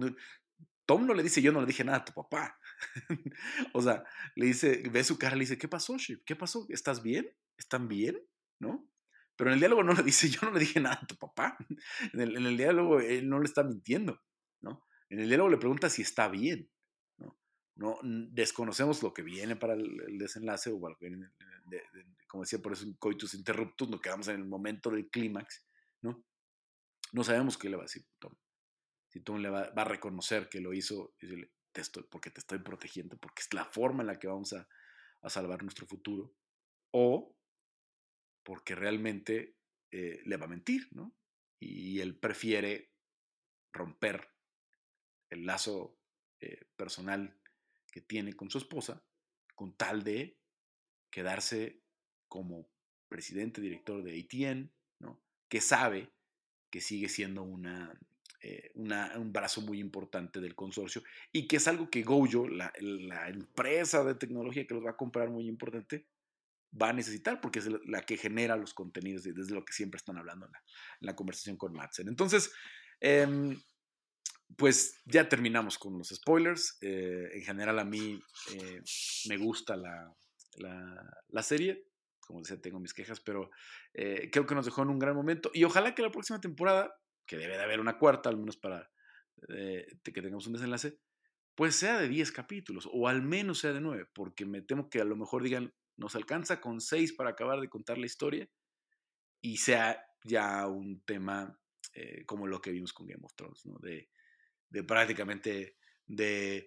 Tom no le dice, yo no le dije nada a tu papá. (laughs) o sea, le dice, ve su cara, le dice, ¿qué pasó, Shiv? ¿Qué pasó? ¿Estás bien? ¿Están bien? ¿No? Pero en el diálogo no le dice, yo no le dije nada a tu papá. en, el, en el diálogo él no le está mintiendo, ¿no? En el diálogo le pregunta si está bien, ¿no? no desconocemos lo que viene para el, desenlace o algo como decía, por eso un coitus interruptus, nos quedamos en el momento del clímax, ¿no? No sabemos qué le va a decir Tom. Si Tom le va, a reconocer que lo hizo, decirle, te estoy, porque te estoy protegiendo, porque es la forma en la que vamos a, a salvar nuestro futuro, o porque realmente eh, le va a mentir, ¿no? Y él prefiere romper el lazo eh, personal que tiene con su esposa con tal de quedarse como presidente, director de ATN, ¿no? que sabe que sigue siendo una, eh, un brazo muy importante del consorcio y que es algo que Gojo, la, la, empresa de tecnología que los va a comprar muy importante, va a necesitar porque es la que genera los contenidos y desde lo que siempre están hablando en la, conversación con Madsen. Entonces, em, pues ya terminamos con los spoilers. Eh, en general a mí eh, me gusta la, la, serie. Como decía, tengo mis quejas, pero eh, creo que nos dejó en un gran momento. Y ojalá que la próxima temporada, que debe de haber una cuarta, al menos para que tengamos un desenlace, pues sea de 10 capítulos, o al menos sea de 9, porque me temo que a lo mejor digan, nos alcanza con 6 para acabar de contar la historia y sea ya un tema como lo que vimos con Game of Thrones, ¿no? De, de prácticamente de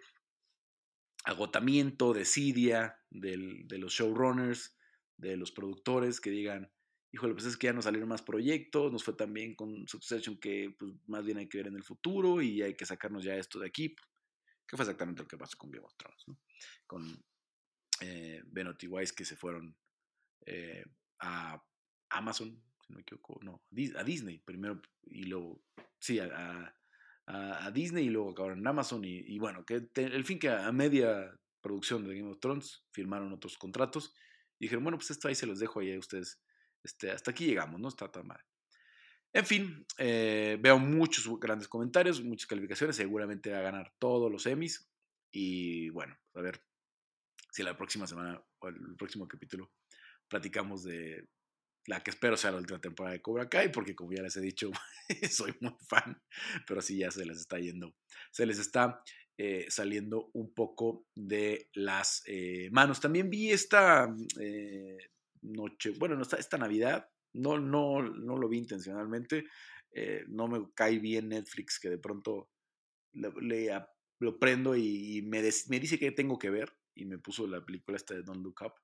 agotamiento, desidia del, de los showrunners, de los productores que digan, híjole, pues es que ya nos salieron más proyectos, nos fue tan bien con Succession que pues, más bien hay que ver en el futuro y hay que sacarnos ya esto de aquí, que fue exactamente lo que pasó con Game of Thrones, ¿no? con eh, Benoit y Weiss que se fueron eh, a Amazon, si no me equivoco, no, a Disney primero y luego, sí, a a, Disney y luego acabaron en Amazon. Y, bueno, que el fin que a media producción de Game of Thrones firmaron otros contratos y dijeron, bueno, pues esto ahí se los dejo ahí a ustedes. Este, hasta aquí llegamos, no está tan mal. En fin, eh, veo muchos grandes comentarios, muchas calificaciones. Seguramente va a ganar todos los Emmys. Y bueno, a ver si la próxima semana o el próximo capítulo platicamos de la que espero sea la última temporada de Cobra Kai, porque como ya les he dicho, (laughs) soy muy fan, pero sí ya se les está yendo, se les está eh, saliendo un poco de las eh, manos. También vi esta eh, noche, bueno, esta, esta Navidad, no, no, no lo vi intencionalmente, no me cae bien Netflix que de pronto lo prendo y me dice que tengo que ver y me puso la película esta de Don't Look Up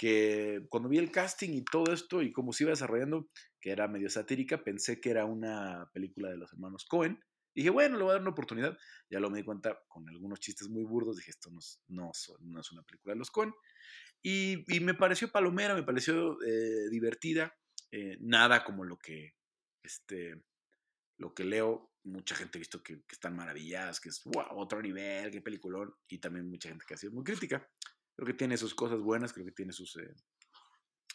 que cuando vi el casting y todo esto y cómo se iba desarrollando, que era medio satírica, pensé que era una película de los hermanos Cohen. Dije, bueno, le voy a dar una oportunidad. Ya lo me di cuenta con algunos chistes muy burdos. Dije, esto no, no, no es una película de los Cohen. Y, y me pareció palomera, me pareció eh, divertida. Eh, nada como lo que, este, lo que leo. Mucha gente ha visto que, que están maravilladas, que es wow, otro nivel, qué peliculón. Y también mucha gente que ha sido muy crítica. Creo que tiene sus cosas buenas, creo que tiene sus, eh,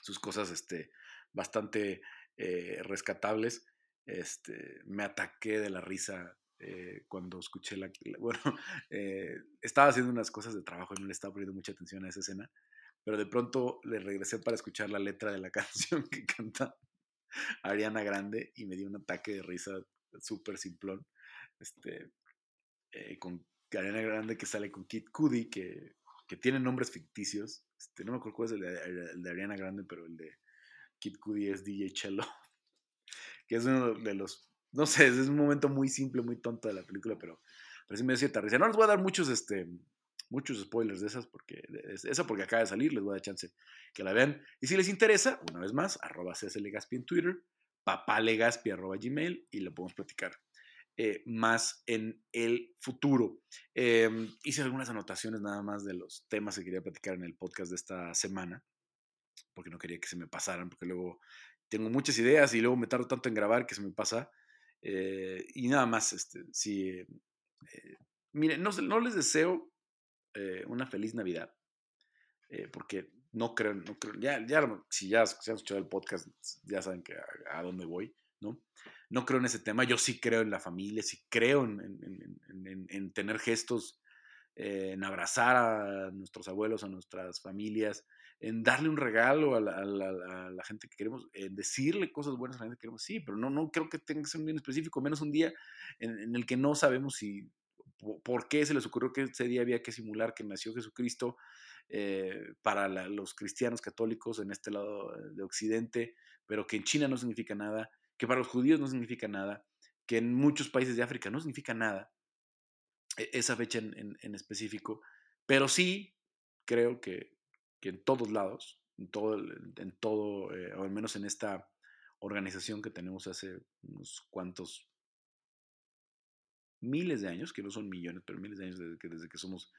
sus cosas este, bastante eh, rescatables. Este, me ataqué de la risa eh, cuando escuché la... (laughs) Bueno, estaba haciendo unas cosas de trabajo y no le estaba poniendo mucha atención a esa escena, pero de pronto le regresé para escuchar la letra de la (laughs) canción que canta Ariana Grande y me dio un ataque de risa súper simplón. Este, con Ariana Grande que sale con Kid Cudi, que que tienen nombres ficticios. Este, no me acuerdo cuál es el de, Ariana Grande, pero el de Kid Cudi es DJ Cello. (laughs) Que es uno de los. No sé, es un momento muy simple, muy tonto de la película, pero, pero sí me cierta risa. No les voy a dar muchos, este, muchos spoilers de esas, porque esa porque acaba de salir, les voy a dar chance que la vean. Y si les interesa, una vez más, arroba cslegaspi en Twitter, papalegaspi arroba gmail, y lo podemos platicar eh, más en el futuro. Em, hice algunas anotaciones nada más de los temas que quería platicar en el podcast de esta semana, porque no quería que se me pasaran, porque luego tengo muchas ideas y luego me tardo tanto en grabar que se me pasa. Eh, y nada más, este, si, eh, miren, no, no, les deseo una feliz Navidad, porque no creo, no creo ya, ya, si ya se han escuchado el podcast, ya saben que a dónde voy, ¿no? No creo en ese tema, yo sí creo en la familia, sí creo en, tener gestos, eh, en abrazar a nuestros abuelos, a nuestras familias, en darle un regalo a la, gente que queremos, en decirle cosas buenas a la gente que queremos, sí, pero no, no creo que tenga que ser un día específico, menos un día en, el que no sabemos si por qué se les ocurrió que ese día había que simular que nació Jesucristo eh, para los cristianos católicos en este lado de Occidente, pero que en China no significa nada, que para los judíos no significa nada, que en muchos países de África no significa nada, e, esa fecha en, específico, pero sí creo que, en todos lados, en todo, en todo eh, o al menos en esta organización que tenemos hace unos cuantos miles de años, que no son millones, pero miles de años desde que, desde que somos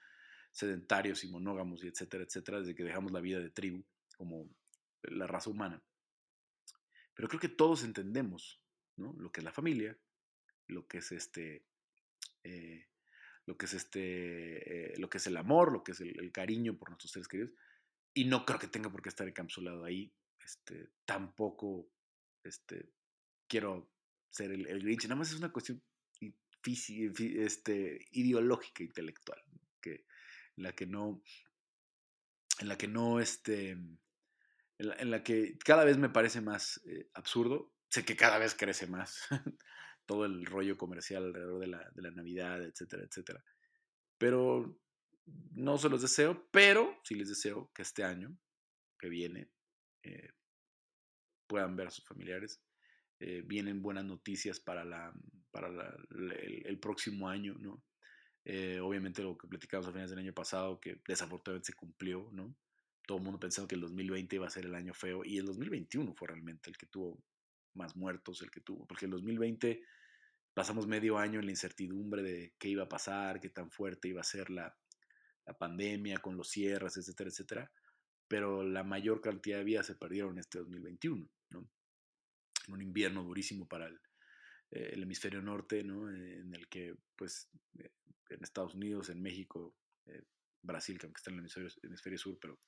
sedentarios y monógamos y etcétera, etcétera, desde que dejamos la vida de tribu como la raza humana Pero creo que todos entendemos, ¿no? Lo que es la familia, lo que es este, eh, lo que es este, eh, lo que es el amor, lo que es el, cariño por nuestros seres queridos. Y no creo que tenga por qué estar encapsulado ahí. Este, tampoco, este, quiero ser el, el Grinch. Nada más es una cuestión este, ideológica, intelectual, que, en la que no, en la que no, este, en la, que cada vez me parece más eh, absurdo. Sé que cada vez crece más (laughs) todo el rollo comercial alrededor de la, de la Navidad, etcétera, etcétera. Pero no se los deseo, pero sí les deseo que este año que viene eh, puedan ver a sus familiares. Eh, vienen buenas noticias para, la, para el, próximo año, ¿no? Obviamente lo que platicamos a finales del año pasado, que desafortunadamente se cumplió, ¿no? Todo el mundo pensaba que el 2020 iba a ser el año feo y el 2021 fue realmente el que tuvo más muertos, el que tuvo, porque el 2020 pasamos medio año en la incertidumbre de qué iba a pasar, qué tan fuerte iba a ser la, la pandemia con los cierres, etcétera, etcétera, pero la mayor cantidad de vidas se perdieron en este 2021, ¿no? En un invierno durísimo para el, eh, el hemisferio norte, ¿no? En el que, pues, eh, en Estados Unidos, en México, eh, Brasil, que aunque está en el hemisferio, sur, pero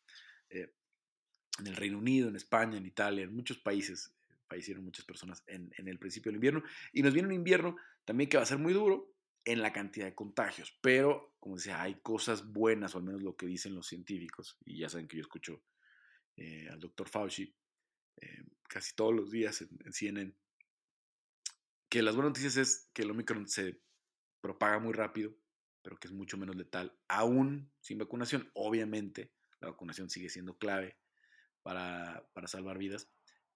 en el Reino Unido, en España, en Italia, en muchos países, fallecieron muchas personas en, el principio del invierno. Y nos viene un invierno también que va a ser muy duro en la cantidad de contagios. Pero, como decía, hay cosas buenas, o al menos lo que dicen los científicos. Y ya saben que yo escucho al doctor Fauci casi todos los días en, en CNN que las buenas noticias es que el Omicron se propaga muy rápido, pero que es mucho menos letal, aún sin vacunación. Obviamente, la vacunación sigue siendo clave para, salvar vidas,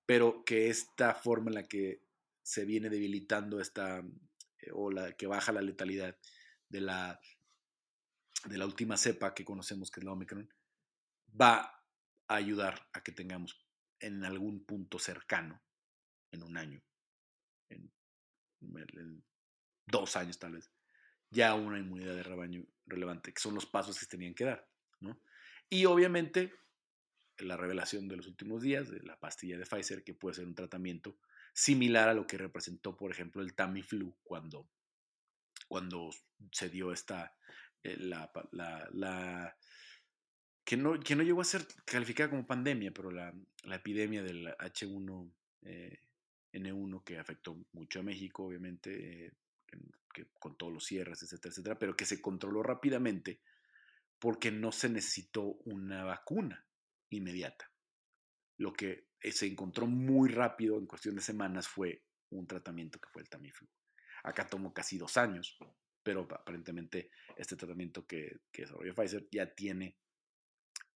pero que esta forma en la que se viene debilitando esta, eh, o la que baja la letalidad de la, de la última cepa que conocemos, que es la Omicron, va a ayudar a que tengamos en algún punto cercano, en un año, en dos años tal vez, ya una inmunidad de rebaño relevante, que son los pasos que se tenían que dar. ¿no? Y obviamente la revelación de los últimos días de la pastilla de Pfizer, que puede ser un tratamiento similar a lo que representó, por ejemplo, el Tamiflu cuando, cuando se dio esta, eh, la, la, que, no, que no llegó a ser calificada como pandemia, pero la, epidemia del H1, N1 que afectó mucho a México, obviamente, eh, que, con todos los cierres, etcétera, etcétera, pero que se controló rápidamente porque no se necesitó una vacuna inmediata. Lo que eh, se encontró muy rápido, en cuestión de semanas, fue un tratamiento que fue el Tamiflu. Acá tomó casi dos años, pero aparentemente este tratamiento que, que desarrolló Pfizer ya tiene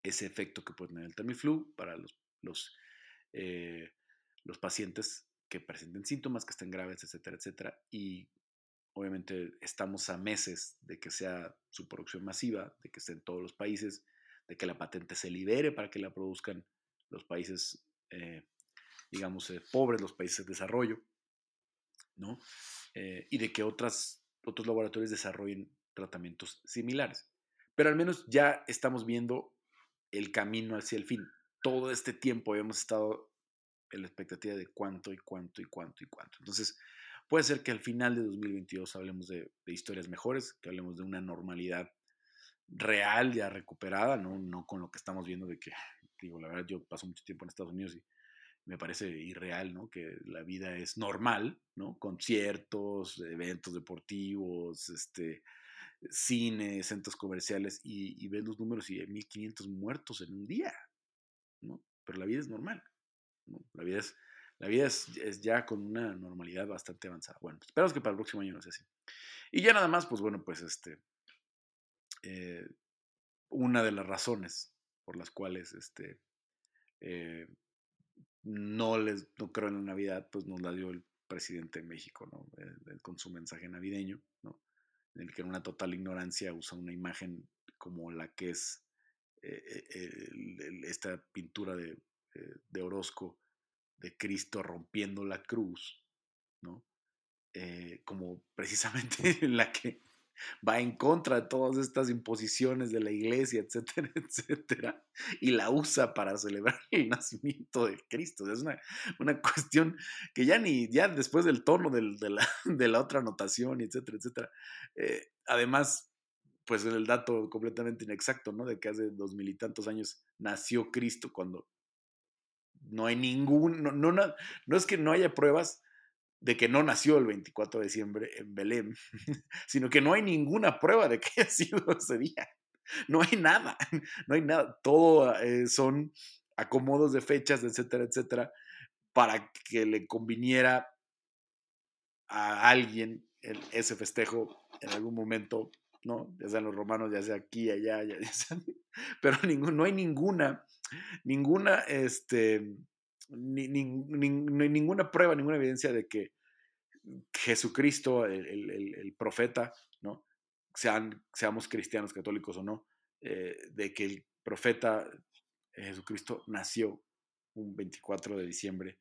ese efecto que puede tener el Tamiflu para los, los, eh, los pacientes que presenten síntomas, que estén graves, etcétera, etcétera. Y obviamente estamos a meses de que sea su producción masiva, de que esté en todos los países, de que la patente se libere para que la produzcan los países, eh, digamos, eh, pobres, los países de desarrollo, ¿no? Eh, y de que otras, otros laboratorios desarrollen tratamientos similares. Pero al menos ya estamos viendo el camino hacia el fin. Todo este tiempo habíamos estado la expectativa de cuánto y cuánto y cuánto y cuánto. Entonces, puede ser que al final de 2022 hablemos de, historias mejores, que hablemos de una normalidad real ya recuperada, ¿no? no con lo que estamos viendo de que, (sighs) digo, la verdad yo paso mucho tiempo en Estados Unidos y me parece irreal, ¿no? Que la vida es normal, ¿no? Conciertos, eventos deportivos, este, cine, centros comerciales y, y ves los números y hay 1500 muertos en un día, ¿no? Pero la vida es normal. La vida, es, la vida es, ya con una normalidad bastante avanzada. Bueno, esperamos que para el próximo año no sea así. Y ya nada más, pues bueno, pues este, eh, una de las razones por las cuales este, eh, no les no creo en la Navidad, pues nos la dio el presidente de México, ¿no? Eh, con su mensaje navideño, ¿no? En el que en una total ignorancia usa una imagen como la que es esta pintura de eh, de Orozco de Cristo rompiendo la cruz, ¿no? Eh, como (laughs) precisamente la que, va en contra de todas estas imposiciones de la iglesia, etcétera, (laughs) etcétera, y la usa para celebrar (laughs) el nacimiento de Cristo. Es una, una cuestión que ya ni, ya después del tono del, de, la, de, la, otra anotación, etcétera, etcétera. Eh, además, pues el dato completamente inexacto, ¿no? De que hace dos mil y tantos años nació Cristo cuando no hay ningún, no, no, no es que no haya pruebas de que no nació el 24 de diciembre en Belén, (laughs) sino que no hay ninguna prueba de que haya (laughs) sido ese día. No hay nada, no hay nada. Todo eh, son acomodos de fechas, etcétera, etcétera, para que le conviniera a alguien ese festejo en algún momento, ¿no? Ya sean los romanos, ya sea aquí, allá, ya, (laughs) pero ningún, no hay ninguna, ninguna, este, ni, ninguna prueba, ninguna evidencia de que Jesucristo, el, profeta, ¿no? Sean, seamos cristianos, católicos o no, eh, de que el profeta Jesucristo nació un 24 de diciembre,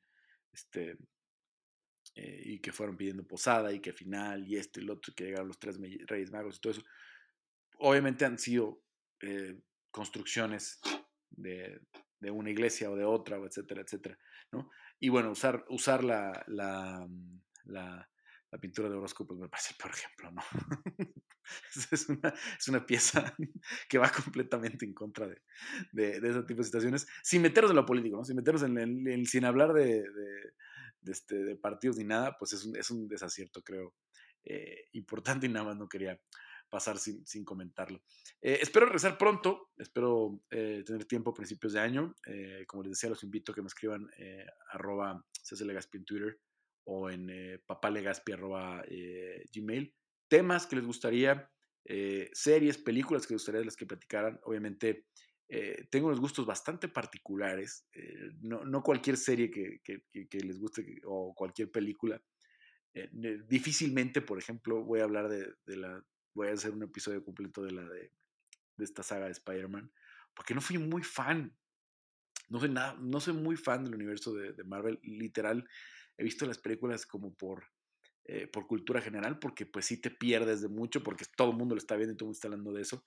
este, eh, y que fueron pidiendo posada y que final y esto y lo otro, que llegaron los tres reyes magos y todo eso. Obviamente han sido eh, construcciones de, de una iglesia o de otra, etcétera, etcétera, ¿no? Y bueno, usar, usar la, la, mm, la, pintura de parece, por ejemplo, ¿no? (laughs) es, una, es, una, pieza (laughs) que va completamente en contra de, de, de, ese tipo de situaciones, sin meternos en lo político, ¿no? Sin meternos en, el, sin hablar de, de, este, de partidos ni nada, pues es un, es un desacierto, creo, eh, importante y nada más no quería pasar sin, sin comentarlo. Eh, espero regresar pronto, espero eh, tener tiempo a principios de año. Eh, como les decía, los invito a que me escriban arroba Legaspi en Twitter o en papalegaspi arroba gmail. Temas que les gustaría, series, películas que les gustaría de las que platicaran. Obviamente, tengo unos gustos bastante particulares. No, no, cualquier serie que, que, les guste o cualquier película. difícilmente, por ejemplo, voy a hablar de, de la voy a hacer un episodio completo de la de, esta saga de Spider-Man, porque no fui muy fan. No soy, nada, no soy muy fan del universo de, Marvel. Literal, he visto las películas como por, eh, por cultura general, porque pues sí te pierdes de mucho, porque todo el mundo lo está viendo y todo el mundo está hablando de eso.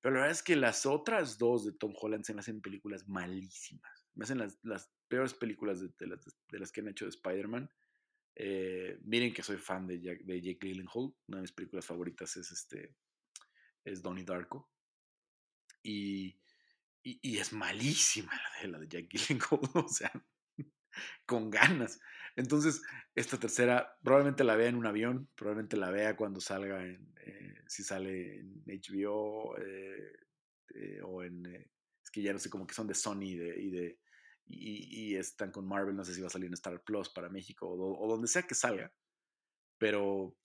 Pero la verdad es que las otras dos de Tom Holland se me hacen películas malísimas. Me hacen las, las peores películas de, las, de, las, que han hecho de Spider-Man. Eh, miren que soy fan de, de Jake Gyllenhaal. Una de mis películas favoritas es, este, es Donnie Darko. Y, y, es malísima la de, la de Jake Gyllenhaal. (laughs) O sea, con ganas. Entonces, esta tercera probablemente la vea en un avión, probablemente la vea cuando salga, en, eh, si sale en HBO eh, o en... es que ya no sé, como que son de Sony y de, y, están con Marvel, no sé si va a salir en Star Plus para México o, donde sea que salga, pero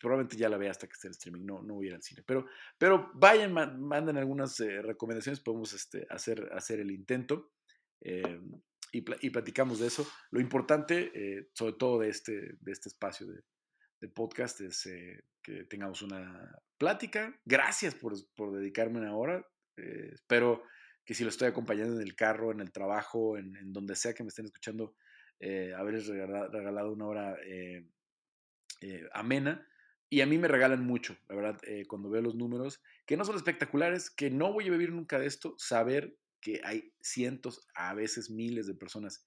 probablemente ya la vea hasta que esté en streaming, no, no voy a ir al cine, pero, pero vayan, manden algunas eh, recomendaciones, podemos este, hacer, hacer el intento eh, y, y, platicamos de eso. Lo importante, eh, sobre todo de este, de este espacio de, de podcast, es que tengamos una plática. Gracias por, por dedicarme una hora, espero que si lo estoy acompañando en el carro, en el trabajo, en, donde sea que me estén escuchando, eh, haberles regalado, una hora eh, eh, amena. Y a mí me regalan mucho, la verdad, cuando veo los números, que no son espectaculares, que no voy a vivir nunca de esto, saber que hay cientos, a veces miles de personas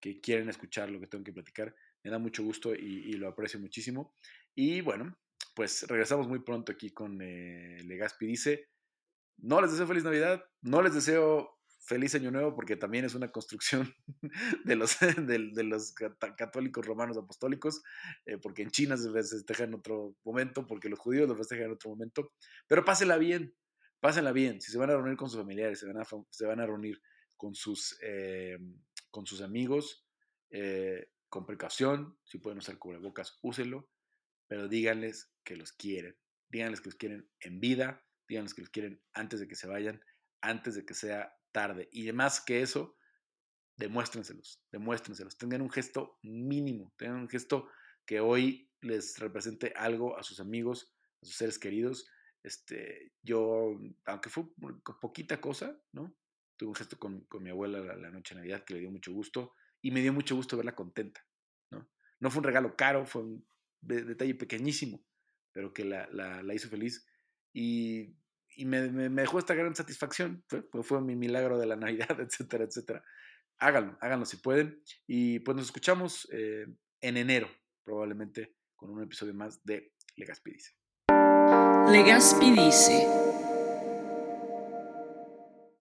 que quieren escuchar lo que tengo que platicar, me da mucho gusto y, lo aprecio muchísimo. Y bueno, pues regresamos muy pronto aquí con Legaspi. Dice, no les deseo feliz Navidad, no les deseo feliz Año Nuevo porque también es una construcción (laughs) de los, de, los católicos romanos apostólicos, eh, porque en China se festeja en otro momento, porque los judíos lo festejan en otro momento, pero pásenla bien, pásenla bien, si se van a reunir con sus familiares, se van a, se van a reunir con sus, eh, con sus amigos, eh, con precaución, si pueden usar cubrebocas, úsenlo, pero díganles que los quieren, díganles que los quieren en vida, díganles que los quieren antes de que se vayan, antes de que sea tarde. Y además que eso, demuéstrenselos, demuéstrenselos. Tengan un gesto mínimo, tengan un gesto que hoy les represente algo a sus amigos, a sus seres queridos. Este, yo, aunque fue poquita cosa, ¿no? Tuve un gesto con, mi abuela la, noche de Navidad que le dio mucho gusto y me dio mucho gusto verla contenta, ¿no? No fue un regalo caro, fue un detalle pequeñísimo, pero que la, la, hizo feliz. Y, y me, me, dejó esta gran satisfacción. Fue, fue mi milagro de la (laughs) Navidad, etcétera, etcétera. Háganlo, háganlo si pueden. Y pues nos escuchamos eh, en enero, probablemente, con un episodio más de Legaspi Dice. Legaspi Dice